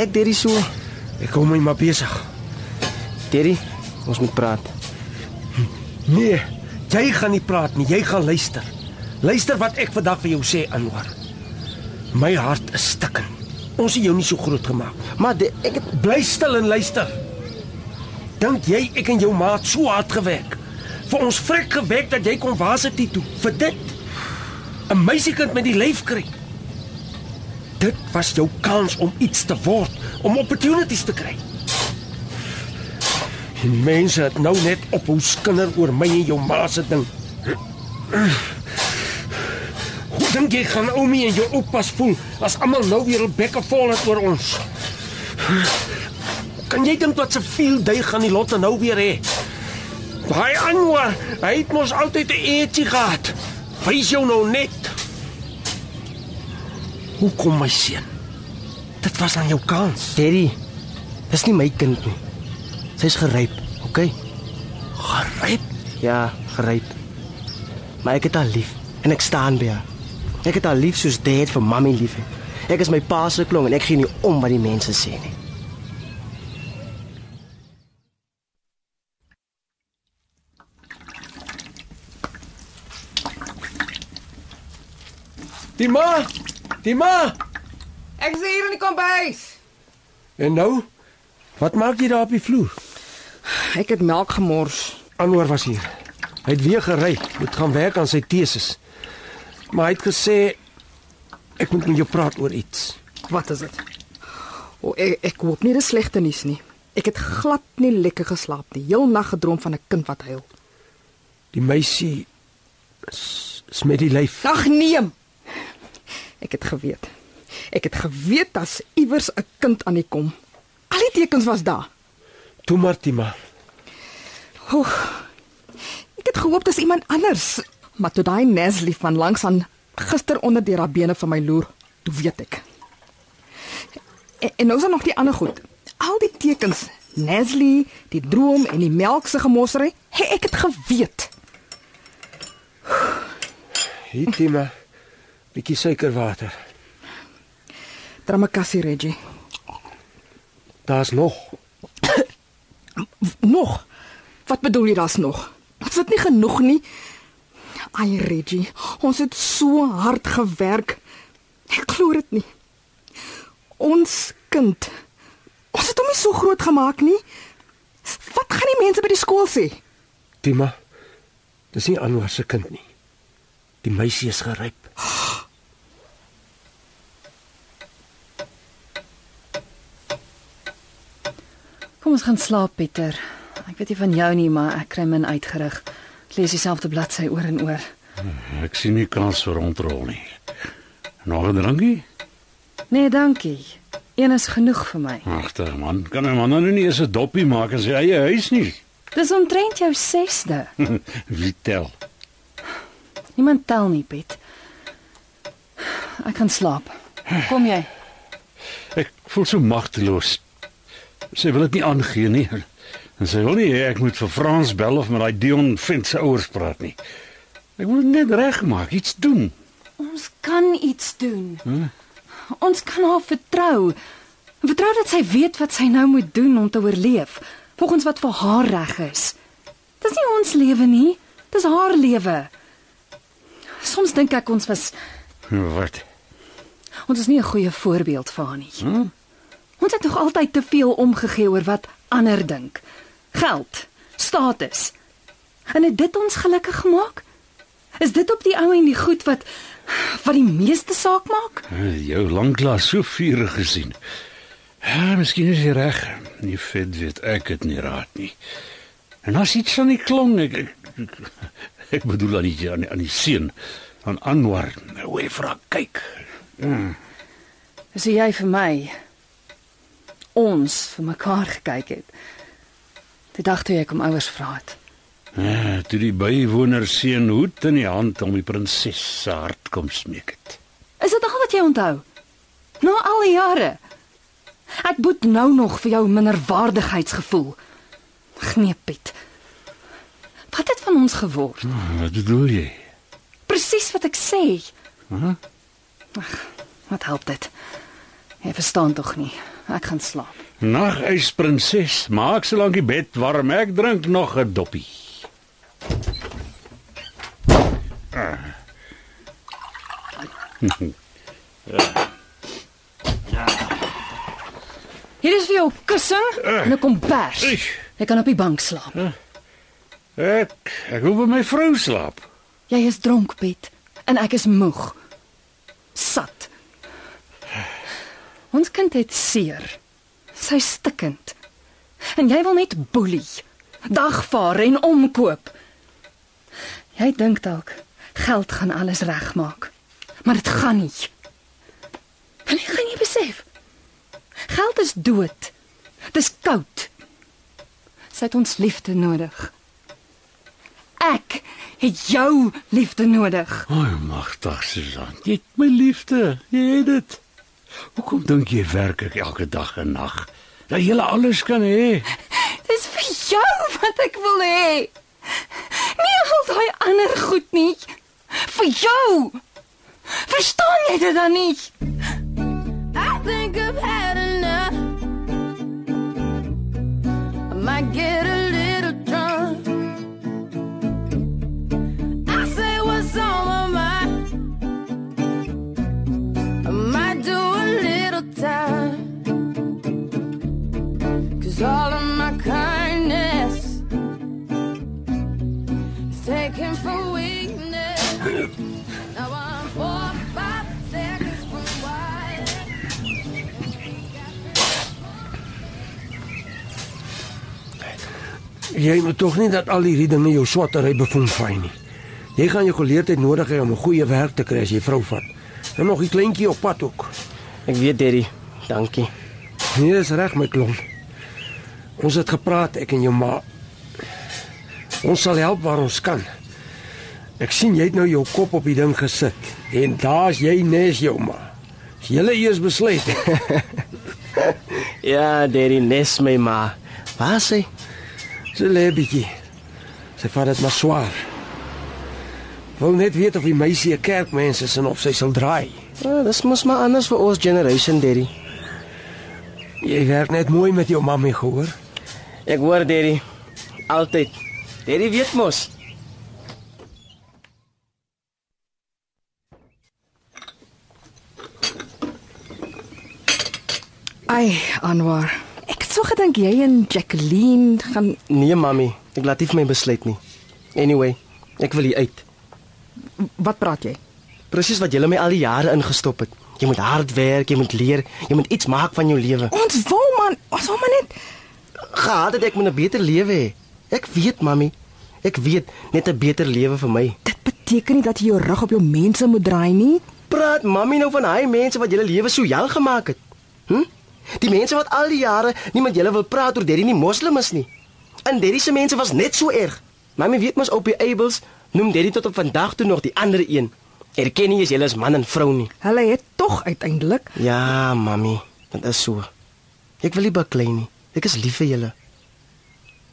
Wat werk Terry so? Ek hou my maar besig. Terry, ons moet praat. Nee, jy gaan nie praat nie, jy gaan luister. Luister wat ek vandag vir jou sê, Anwar. My hart is stikken. Ons het jou nie so groot gemaak. Maar de, ek het Bly stil en luister. Dink jy ek en jou maat so hard gewerk? Vir ons vrek gewerk dat jy kom varsity toe. Vir dit. 'n Meisiekind met die lyf kry. Dit was jou kans om iets te word, om opportunities te kry. Die mense het nou net op hoe skinder oor my en jou ma se ding. Hoe dink jy gaan Oumi en jou oupas voel as almal nou weer op bekke vol het oor ons? Kan jy dink wat se veel duig gaan die lotte nou weer hê? Daai Anwar, hy het mos altyd 'n eetjie gehad. Wys jou nou net. Hoe kom my seun? Dit was aan jou kans. Terry. Dis nie my kind nie. Sy's geryp, okay? Geryp. Ja, geryp. Maar ek het haar lief en ek staan by haar. Ek het haar lief soos dad vir mammy lief het. Ek is my pa se klong en ek gee nie om wat die mense sê nie. Die ma! Die ma! Ek is hier in die kombuis. En nou? Wat maak jy daar op die vloer? Ek het melk gemors. Anwar was hier. Hy het weer gery, moet gaan werk aan sy teses. Maar hy het gesê ek moet met jou praat oor iets. Wat is dit? O, ek ek hoop nie dis slegte nuus nie. Ek het glad nie lekker geslaap nie. Heel nag gedroom van 'n kind wat huil. Die meisie is, is met die lyf. Ag nee. Ek het geweet. Ek het geweet daar's iewers 'n kind aan die kom. Al die tekens was daar. Toe Martima. Oeg. Ek het gehoop dis iemand anders, maar toe daai Neslie van langs aan gister onder die rabene van my loer, toe weet ek. En, en nou is daar nog die ander goed. Al die tekens, Neslie, die droom en die melk se gemossery, hey, ek het geweet. Hier Tima. Bietjie suikerwater. Dramakassie Reggie. Daar's nog. Nog. Wat bedoel jy daar's nog? Is dit nie genoeg nie? Ai Reggie, ons het so hard gewerk. Ek glo dit nie. Ons kind. Ons het hom nie so groot gemaak nie. Wat gaan die mense by die skool sê? Tima. Dis nie Anwar se kind nie. Die meisie is geryp. Kom ons gaan slaap, Pieter. Ek weet nie van jou nie, maar ek kry min uitgerig. Ek lees dieselfde bladsy oor en oor. Ek sien nie kans vir rondrol nie. Nog 'n drankie? Nee, dankie. Een is genoeg vir my. Agter man, kan 'n man nou nie eens 'n doppie maak in sy eie huis nie. Dis omtrent jou 6de. Wie tel? Niemand tel nie, Piet. Ek kan slaap. Kom jy? Ek voel so magteloos. Sy wil dit nie aangee nie. En sy wil nie hê ek moet vir Frans bel of met daai Dion vent se ouers praat nie. Ek dit net regmaak, iets doen. Ons kan iets doen. Hm? Ons kan haar vertrou. Vertrou dat sy weet wat sy nou moet doen om te oorleef, volgens wat vir haar reg is. Dis nie ons lewe nie, dis haar lewe. Soms dink ek ons was Wat? Ons is nie 'n goeie voorbeeld vir haar nie. Hmm? Ons het nog altyd te veel omgegee oor wat ander dink. Geld, status. En het dit ons gelukkig gemaak? Is dit op die ou en die goed wat wat die meeste saak maak? Jou lanklaas so vurig gesien. Ja, miskien is jy reg. Nie vet weet ek dit nie raad nie. En as iets aan die klong, ek ek, ek, ek bedoel aan die aan die, aan die seun aan Anwar. Hoe hy vra kyk. As jy vir my ons vir mekaar gekyk het. Die dag toe ek om ouers vra het. Ja, toe die bywoner seun hoed in die hand om die prinses se hart kom smeek het. Is dit al wat jy onthou? Na al die jare. Ek boet nou nog vir jou minderwaardigheidsgevoel. Nee, Piet. Wat het van ons geword? Wat bedoel jy? Presies wat ek sê. Huh? Ag, wat help dit? Jy verstaan tog nie. Ek gaan slaap. Nagys prinses, maak solank die bed warm. Ek drink nog 'n doppie. Hier is vir jou kussing en 'n kombers. Eish. Jy kan op die bank slaap. Ek ek wil by my vrou slaap. Jy is dronk, Piet, en ek is moeg. Sat. Ons kind het seer. Sy stikkend. En jy wil net boelie. Dagvaar en omkoop. Jy dink dalk geld gaan alles regmaak. Maar dit gaan nie. En jy gaan nie besef. Geld is dood. Dis koud. Sy het ons liefde nodig. Ek het jou liefde nodig. O, magtig Susan. Jy het my liefde. Jy het dit. Hoekom dink jy werk ek elke dag en nag? Dat jy alles kan hê. Dis vir jou wat ek wil hê. Nie al daai ander goed nie. Vir jou. Verstaan jy dit dan nie? I think I've had Jy moet tog nie dat al hierdie dinge jou swattery bevoelvry nie. Jy gaan jou geleerdheid nodig hê om 'n goeie werk te kry as jy vrou vat. En nog 'n kleintjie op pad ook. Ek weet Daddy. Dankie. Nee, dis reg my klomp. Ons het gepraat ek en jou ma. Ons sal help waar ons kan. Ek sien jy het nou jou kop op die ding gesit en daar's jy nes jou ma. As jy eers besluit. Ja, Daddy, nes my ma. Waar is sy? Sy lê bietjie. Sy vat dit maar swaar. Wil net weet of die meisie 'n kerkmens is en of sy sal draai. Ah, dis mos maar anders vir ons generation, Daddy. Jy werk net mooi met jou mammie gehoor. Ek hoor Daddy. Altyd. Daddy weet mos. Ai, Anwar. Het so gedink jy en Jacqueline gaan Nee, mami. Ek laat nie vir my besluit nie. Anyway, ek wil hier uit. wat praat jy? Presies wat julle my al die jare ingestop het. Jy moet hard werk, jy moet leer, jy moet iets maak van jou lewe. Ons wou man, ons wou maar net Gehad het ek moet 'n beter lewe hê. Ek weet, mami. Ek weet net 'n beter lewe vir my. dit beteken nie dat jy jou rug op jou mense moet draai nie. Praat mami nou van daai mense wat julle lewe so hel gemaak het. Hm? Die mense wat al die jare nie met julle wil praat oor Daddy nie moslim is nie. En Daddy se mense was net so erg. Mami weet mos op die Abels noem Daddy tot op vandag toe nog die ander een. Erken nie as julle is man en vrou nie. Hulle het tog uiteindelik Ja, mami, dit is so. Ek wil nie baklei nie. Ek is lief vir julle.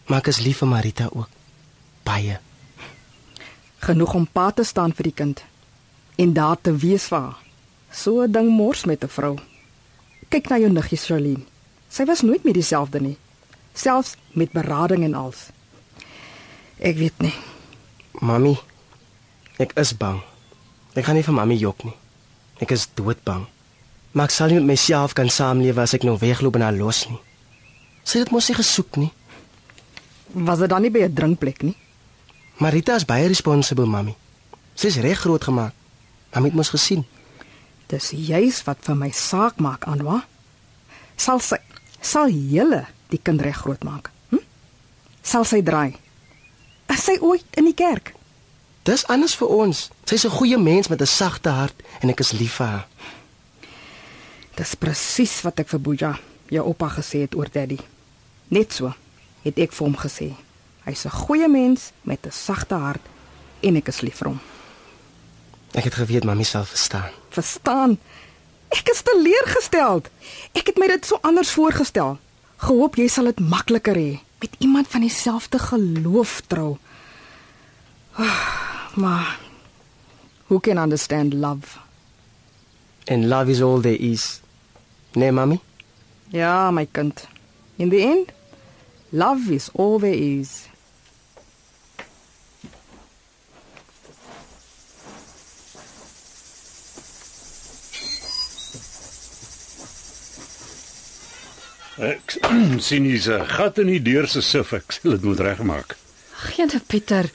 Maar ek is lief vir Marita ook. Baie. genoeg om pa te staan vir die kind en daar te wees vir haar. So 'n ding mors met 'n vrou. Kyk na jou niggie Charlene. Sy was nooit meer dieselfde nie. Selfs met berading en als. Ek weet nie. Mami, ek is bang. Ek gaan nie vir mami jok nie. Ek is doodbang. Maar ek sal nie met myself kan saamlewe as ek nou wegloop en haar los nie. Sy het mos nie gesoek nie. Was dit dan nie by 'n drinkplek nie? Marita is baie responsible, mami. Sy's reg groot gemaak. Mami het mos gesien. Dis juis wat vir my saak maak, Anwa. Sal sy sal julle die kind reg groot maak? Hm? Sal sy draai? Is sy ooit in die kerk? Dis anders vir ons. Sy's 'n goeie mens met 'n sagte hart en ek is lief vir haar. Dis presies wat ek vir Boeja, jou oupa gesê het oor Daddy. Net so het ek vir hom gesê. Hy's 'n goeie mens met 'n sagte hart en ek is lief vir hom. Ek het geweet mami sal verstaan. Verstaan? Ek is teleurgestel. Ek het my dit so anders voorgestel. Gehoop jy sal dit makliker hê met iemand van dieselfde geloof trou. Ah, Maar who can understand love? And love is all there is. Nee, mami. Ja, my kind. In the end, love is all there is. Ek sien hier's 'n gat in die deur se sif. Ek sal dit moet regmaak. Geen Pieter.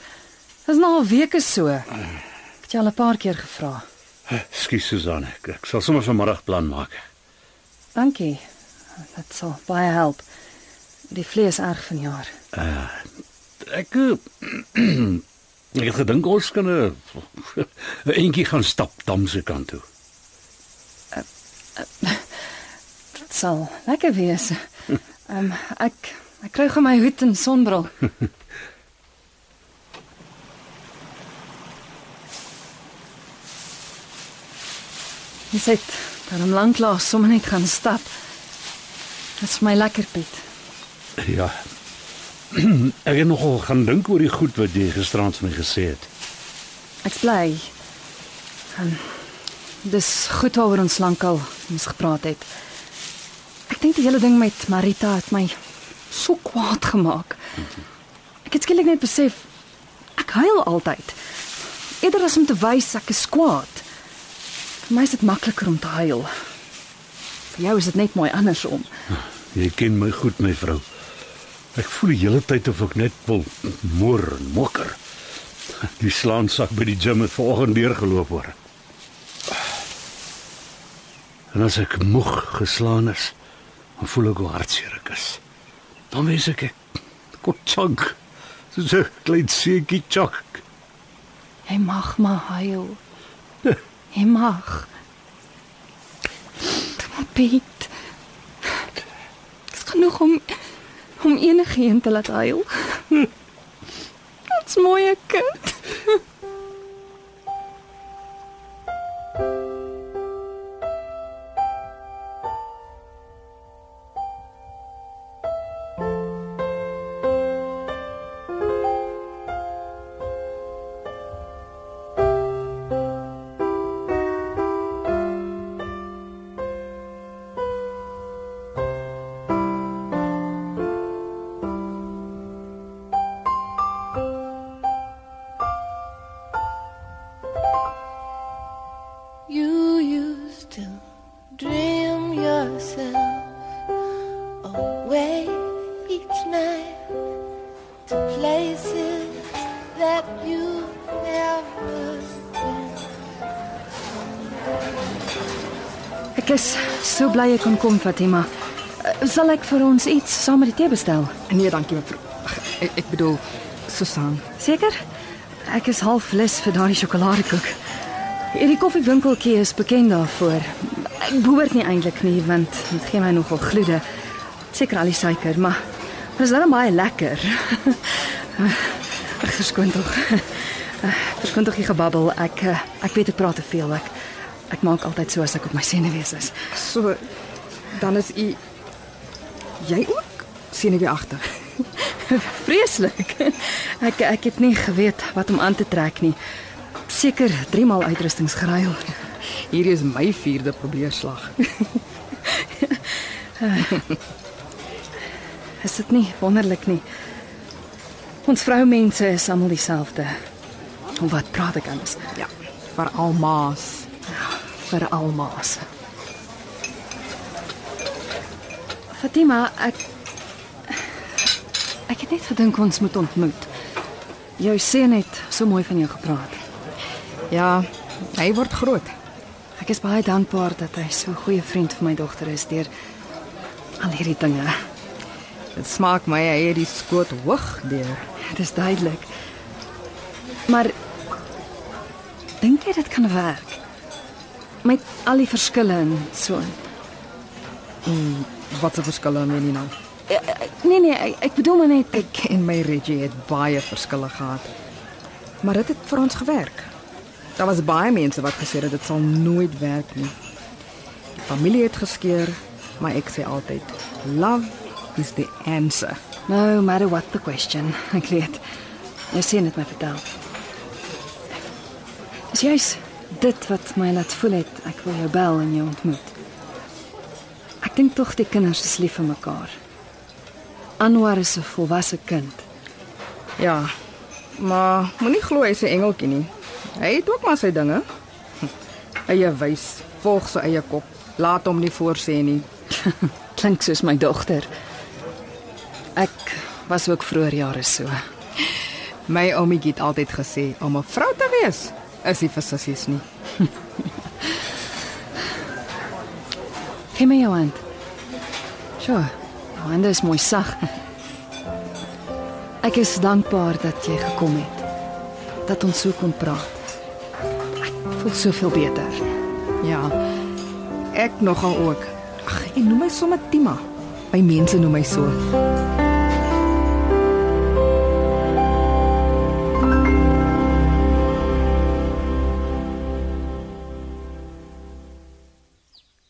Dis nou al weke so. Ek het jou al 'n paar keer gevra. Ekskuus Susan, ek, ek sal sommer vanmiddag plan maak. Dankie. Dit sal baie help. Die vlees erg vanjaar. Ek eh, ek het gedink ons kan 'n 'n entjie gaan stap dam se kant toe. Dit sal lekker wees. Ehm um, ek ek kry gou my hoed en sonbril. Jy sê daarom lanklaas sommer net gaan stap. Dit is my lekker Piet. Ja. Ek het nogal gaan dink oor die goed wat jy gisterand vir my gesê het. Ek's bly. En dis goed waaroor ons lankal ons gepraat het. Dink die hele ding met Marita het my so kwaad gemaak. Ek het skielik net besef ek huil altyd. Eerder as om te wys ek is kwaad. Vir my is dit makliker om te huil. Vir jou is dit net mooi andersom. Jy ken my goed, my vrou. Ek voel die hele tyd of ek net wil moer en mokker. Die slaansak by die gym het vanoggend deurgeloop hoor. En as ek moeg geslaan is, dan voel ek hoe hartseer ek is. Dan wens ek ek kon chunk. Soos 'n klein seetjie chok. Jy mag maar huil. Jy mag. Maar Piet. Dit is genoeg om om enigiemand te laat huil. Dit's mooi kind. Ek is so bly ek kon kom Fatima. Eh, Sal ek vir ons iets saam met die tee bestel? Nee, dankie mevrou. Ek, ek bedoel Susan. Seker? Ek is half lus vir daardie sjokoladekoek. Hierdie koffiewinkeltjie is bekend daarvoor. Ek behoort nie eintlik nie want dit gee my nogal gloede. Seker al die suiker, maar dit is dan baie lekker. Ag, verskoon tog. Verskoon tog die gebabbel. Ek eh, ek weet ek praat te veel. Ek ek maak altyd so as ek op my senuwees is. So dan is u jy ook senuweeagtig. Vreeslik. Ek ek het nie geweet wat om aan te trek nie. Seker 3 maal uitrustings geruil. Hierdie is my vierde probeerslag. Is dit nie wonderlik nie? Ons vroumense is almal dieselfde. Of wat praat ek anders? Ja, vir almaas. vir almaas. Fatima, ek ek het net gedink ons moet ontmoet. Jou seun het so mooi van jou gepraat. Ja, hy word groot. Ek is baie dankbaar dat hy so 'n goeie vriend vir my dogter is deur al hierdie dinge. Dit smaak my hy het die skoot hoog deur. Dit is duidelik. Maar dink jy dit kan werk? Met al die verskille en so. Wat 'n verskil aan nie nou. Nee nee, ek, ek bedoel maar net Ek en my Reggie het baie verskille gehad. Maar dit het vir ons gewerk. Daar was baie mense wat gesê het dit sal nooit werk nie. Die familie het geskeur, maar ek sê altyd, love is the answer. no matter what the question. Ek weet. Jy sien dit my vertel. Dis juis dit wat my laat voel het ek wil jou bel en jou ontmoet. Ek dink tog die kinders is lief vir mekaar. Anwar is 'n volwasse kind. Ja. Maar moenie glo hy's 'n engeltjie nie. Hy het ook maar sy dinge. Hm, Eie wys, volg sy eie kop. Laat hom nie voorsê nie. Klink soos my dogter. Ek was ook vroeër jare so. My oomie het altyd gesê om 'n vrou te wees is nie vir sissies nie. Gee my jou hand. Sjoe, jou hande is mooi sag. Ek is dankbaar dat jy gekom het. Dat ons so kon praat. Ek voel soveel beter. Ja. Ek nogal ook. Ag, en noem my sommer Tima. My mense noem my so.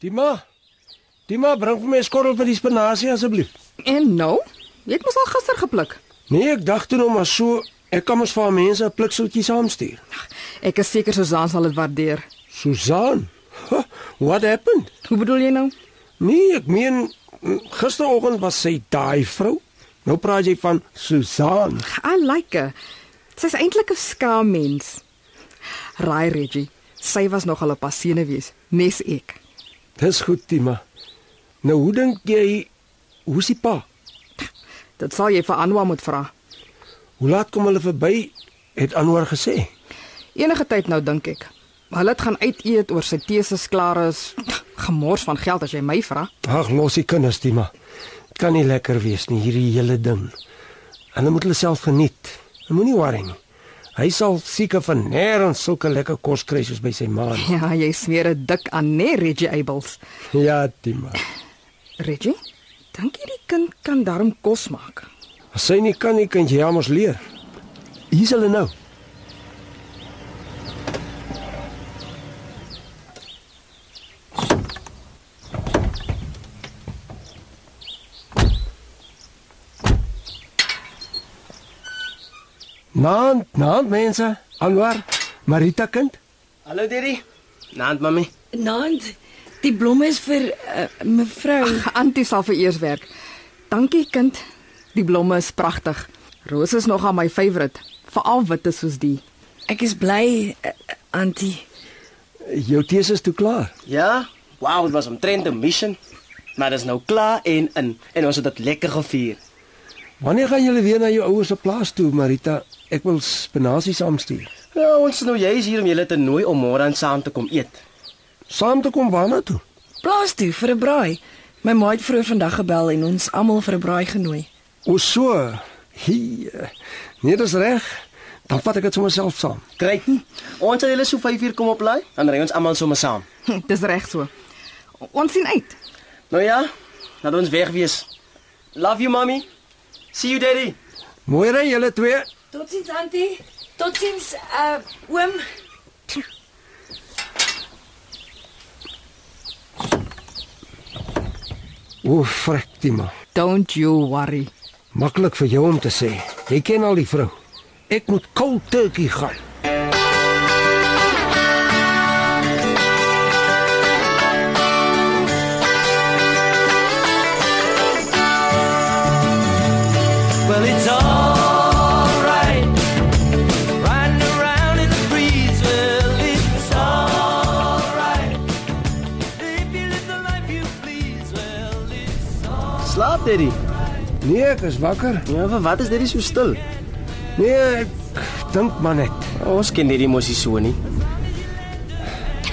Dima. Dima, bring vir my 'n skottel van die spinasie asseblief. En nou? Jy het mos al gister gepluk. Nee, ek dacht toe nou maar so, ek kan mos vir mense 'n plukseltjie saamstuur. Ek is seker Susan sal dit waardeer. Susan. Huh, what happened? Hoe bedoel jy nou? Nee, ek meen gisteroggend was sy daai vrou. Nou praat jy van Susan. I like her. Sy's eintlik 'n skaam mens. Raai Reggie, sy was nogal 'n passene wees, nes ek. Dis goed, Tima. Nou hoe dink jy hoe is die pa? Dit sal jy vir Anwar moet vra. Hoe laat kom hulle verby? Het Anwar gesê. Enige tyd nou dink ek. Hulle het gaan uit eet oor sy teses klaar is. Gemors van geld as jy my vra. Ag, los die kinders, Tima. Dit kan nie lekker wees nie hierdie hele ding. Hulle moet hulle self geniet. Moenie worry nie. Hy sal seker van nêrens sulke lekker kos kry soos by sy ma. nie. Ja, jy smeer 'n dik aan, nee Reggie Abels. Ja, Tima. Reggie, dink jy die kind kan darm kos maak? As sy nie kan nie, kan jy hom ons leer. Hier's hulle nou. Naand, naand mense. Anwar, Marita kind. Hallo Daddy. Naand mami. Nand, die blomme is vir uh, mevrou. Antie sal vir eers werk. Dankie kind. Die blomme is pragtig. Rose is nogal my favourite, veral witte soos die. Ek is bly, uh, Antie. Jou teses toe klaar. Ja. Wow, dit was omtrent 'n mission. Maar dit is nou klaar en in en ons het dit lekker gevier. Wanneer gaan julle weer na jou ouers se plaas toe, Marita? Ek wil spinasie saamstuur. Ja, ons is nou juis hier om julle te nooi om môre aan saam te kom eet. Saam te kom waarna toe? Plaas toe vir 'n braai. My ma het vroeër vandag gebel en ons almal vir 'n braai genooi. O so. Hier. Nee, dis reg. Dan vat ek dit sommer self saam. Kry. Ons sal julle so 5uur kom oplaai, dan ry ons almal sommer saam. Dis reg so. Ons sien uit. Nou ja, laat ons weg wees. Love you mommy. See you daddy. Mooi ry julle twee. Totsiens Antie. Totsiens uh oom. O, frektima. Don't you worry. Maklik vir jou om te sê. Jy ken al die vrou. Ek moet cold turkey gaan. Teddy? Nee, ek is wakker. Ja, vir wat is dit so stil? Nee, ek dink maar net. Ons ken nie die emosie so nie.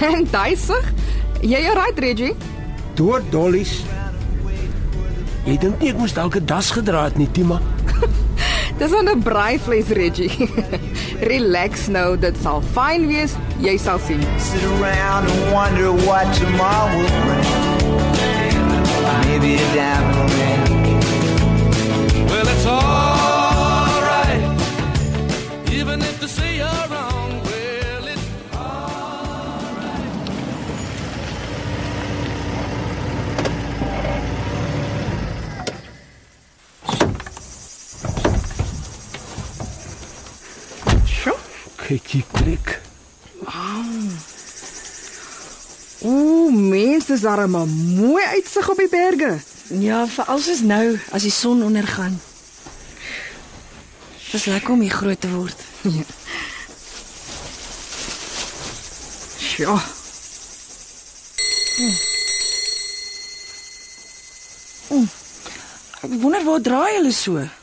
En duisig? Jy is right, Reggie. Dood dollies. Jy dink nie ek moes dalk 'n das gedra het nie, Tima? Dis 'n braaivleis, Reggie. Relax nou, dit sal fyn wees. Jy sal sien. Sit around and wonder what tomorrow will bring. Maybe a diamond ring. Kyk hier klik. Ooh, mense, dis daar 'n mooi uitsig op die berge. Ja, veral soos nou as die son ondergaan. Dis lekker om hier groot te word. Sjoe. Ek wonder waar draai hulle so.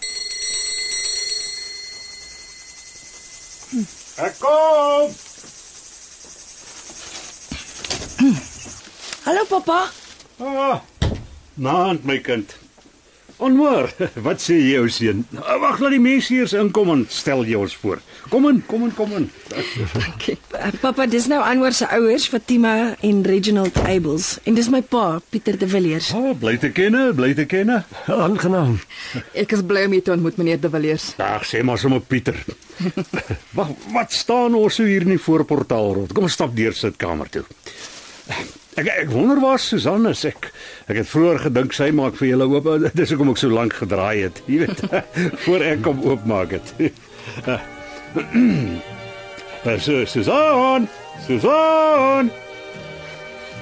Ek kom. Hallo pappa. Ah, Naand my kind. Onmoor, wat sê jy ou seun? Wag, laat die mense eers inkom en stel jy ons voor. Kom in, kom in, kom in. Eh, Pappa, dis nou Anwar se ouers, Fatima en Reginald Abels en dis my pa, Pieter de Villiers. Ah, bly te kenne, bly te kenne. Aangenaam. Ek is bly om u te ontmoet, meneer De Villiers. Dag, sê maar sommer Pieter. Wag, wat staan ons so hier in die voorportaal rond? Kom ons stap deur sitkamer toe. Ek ek wonder waar Susan is. Ek ek het vroeër gedink sy maak vir julle oop. Dis hoekom ek so lank gedraai het. Jy weet, voor ek kom oopmaak het. Eh, Su- Susan, Susan.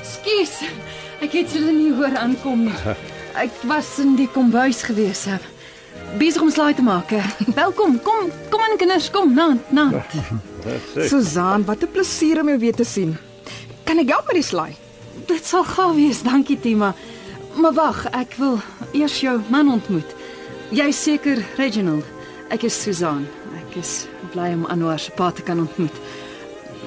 Skus. Ek het julle nie hoor aankom nie. Ek was in die kombuis gewees. Besig om slaai te maak. Welkom. Kom, kom aan kinders, kom, naand, naand. Susan, wat 'n plesier om jou weer te sien. Kan ek help met die slaai? Dit sal gou wees, dankie Tima. Maar wag, ek wil eers jou man ontmoet. Jy is seker Reginald. Ek is Susan. Ek is bly om Anwar se pa te kan ontmoet.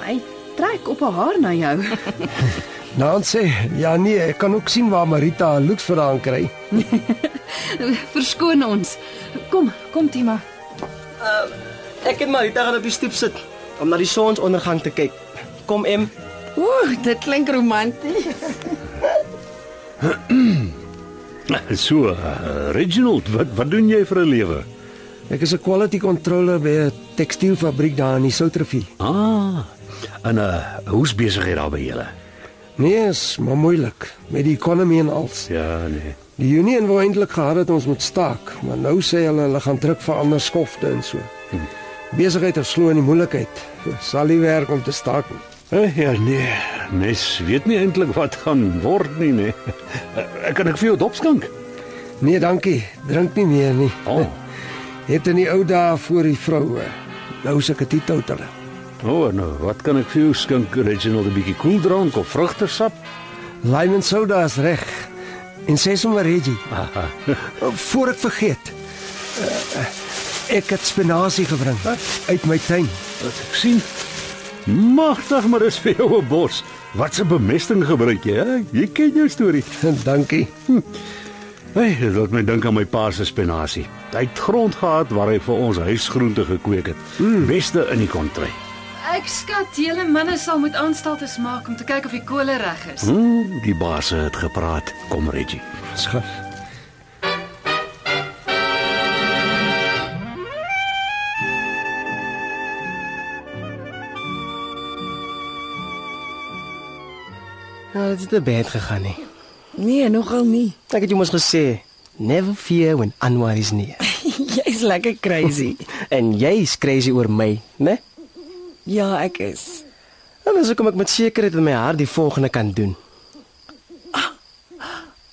Hy trek op haar haar na jou. Sê, ja nee, ek kan ook sien waar Marita haar looks vandaan kry. Verskoon ons. Kom, kom Tima. Ek en Marita gaan op die stoep sit om na die sonsondergang te kyk. Kom em. Ooh, dit klink romanties. So, uh, Reginald, wat wat doen jy vir 'n lewe? Ek is 'n quality controller by 'n tekstielfabriek daar in die Soutrivier. Ah. En uh, hoe's besigheid daar by julle? Nee, is maar moeilik met die ekonomie en alles. Ja, nee. Die Union wou eintlik gehad het ons moet staak, maar nou sê hulle hulle gaan druk vir ander skofte en so. Besigheid is glo in die moeilikheid. Sal nie werk om te staak nie. Eh, ja, nee. Mens weet nie eintlik wat gaan word nie, nee. Ek kan ek vir jou dopskank? Nee, dankie. Drink nie meer nie. Oh. Het in die ou dae voor die vroue. Nou 'n teetotaler. O, oh, nou, wat kan ek vir jou skink, Reginald, 'n bietjie koeldrank of vrugtesap? Lime and soda is reg. En sê sommer Reggie, Aha. voor ek vergeet. Uh, ek het spinasie gebring uit my tuin. Wat ek sien. Magtig, maar dis vir jou 'n bos. Wat 'n bemesting gebruik jy, hè? Jy ken jou storie. Dankie. Hey, dit laat my dink aan my pa se spinasie. Hy het grond gehad waar hy vir ons huisgroente gekweek het. Mm. Beste in die kontry. Ek skat julle manne sal moet aanstaltes maak om te kyk of die kole reg is. Mm, die baas het gepraat. Kom Reggie. Skat. Nou, dit het te bed gegaan nie. Nee, nogal nie. Ek het jou mos gesê, never fear when Anwar is near. Jy's lekker crazy. en jy's crazy oor my, né? ja, ek is. En dis hoekom ek met sekerheid in my hart die volgende kan doen.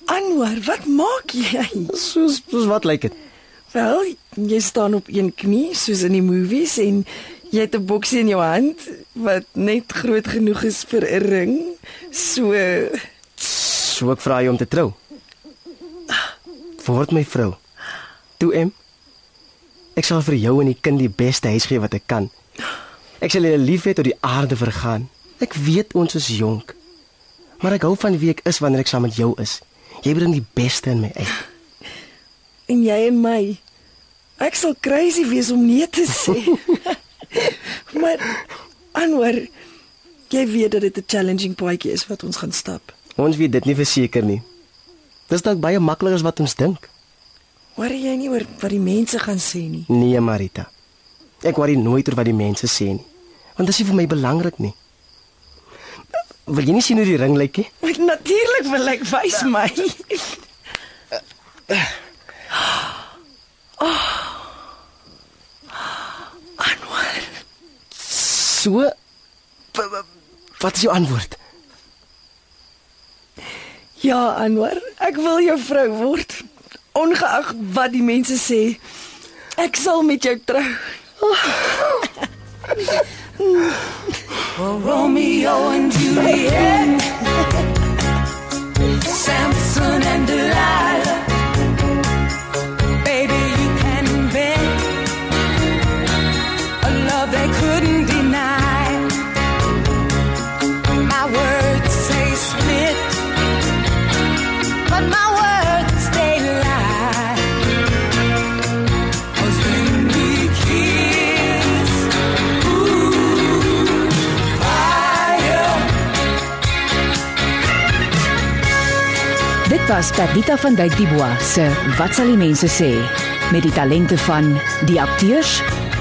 Anwar, wat maak jy? Soos soos wat lyk dit? Wel, jy staan op een knie soos in die movies en jy het 'n boksie in jou hand wat net groot genoeg is vir 'n ring. So So ek vra jou om te trou. Word my vrou. Toe em. Ek sal vir jou en die kind die beste huis gee wat ek kan. Ek sal julle lief hê tot die aarde vergaan. Ek weet ons is jonk. Maar ek hou van wie ek is wanneer ek saam met jou is. Jy bring die beste in my uit. En jy en my. Ek sal crazy wees om nee te sê. maar Anwar, jy weet dat dit 'n challenging paadjie is wat ons gaan stap. Ons weet dit nie verseker nie. Dis dalk baie makliker as wat ons dink. Worry jy nie oor wat die mense gaan sê nie? Nee, Marita. Ek worry nooit oor wat die mense sê nie. Want dit is nie vir my belangrik nie. Wil jy nie sien hoe die ring lyk nie? Natuurlik wil ek wys my. Anwar, So wa- wa- Wat is jou antwoord? Ja Anwar, ek wil jou vrou word. Ongeag wat die mense sê. Ek sal met jou trou. Romeo and Juliet, Samson and Delilah. Dit was Perdita van Dyk Dubois se Wat sal die mense sê met die talente van die akteurs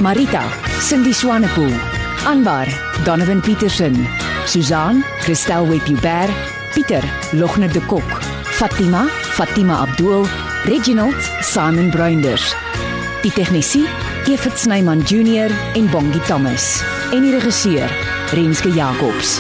Marita, Cindy Swanepoel, Anwar, Donovan Petersen, Susan, Christel Webber, Pieter, Logner de Kok, Fatima, Fatima Abdul, Reginald, Simon Bruinders. Die tegnisie Evert Snyman Junior en Bongie Thomas en die regisseur Renske Jacobs.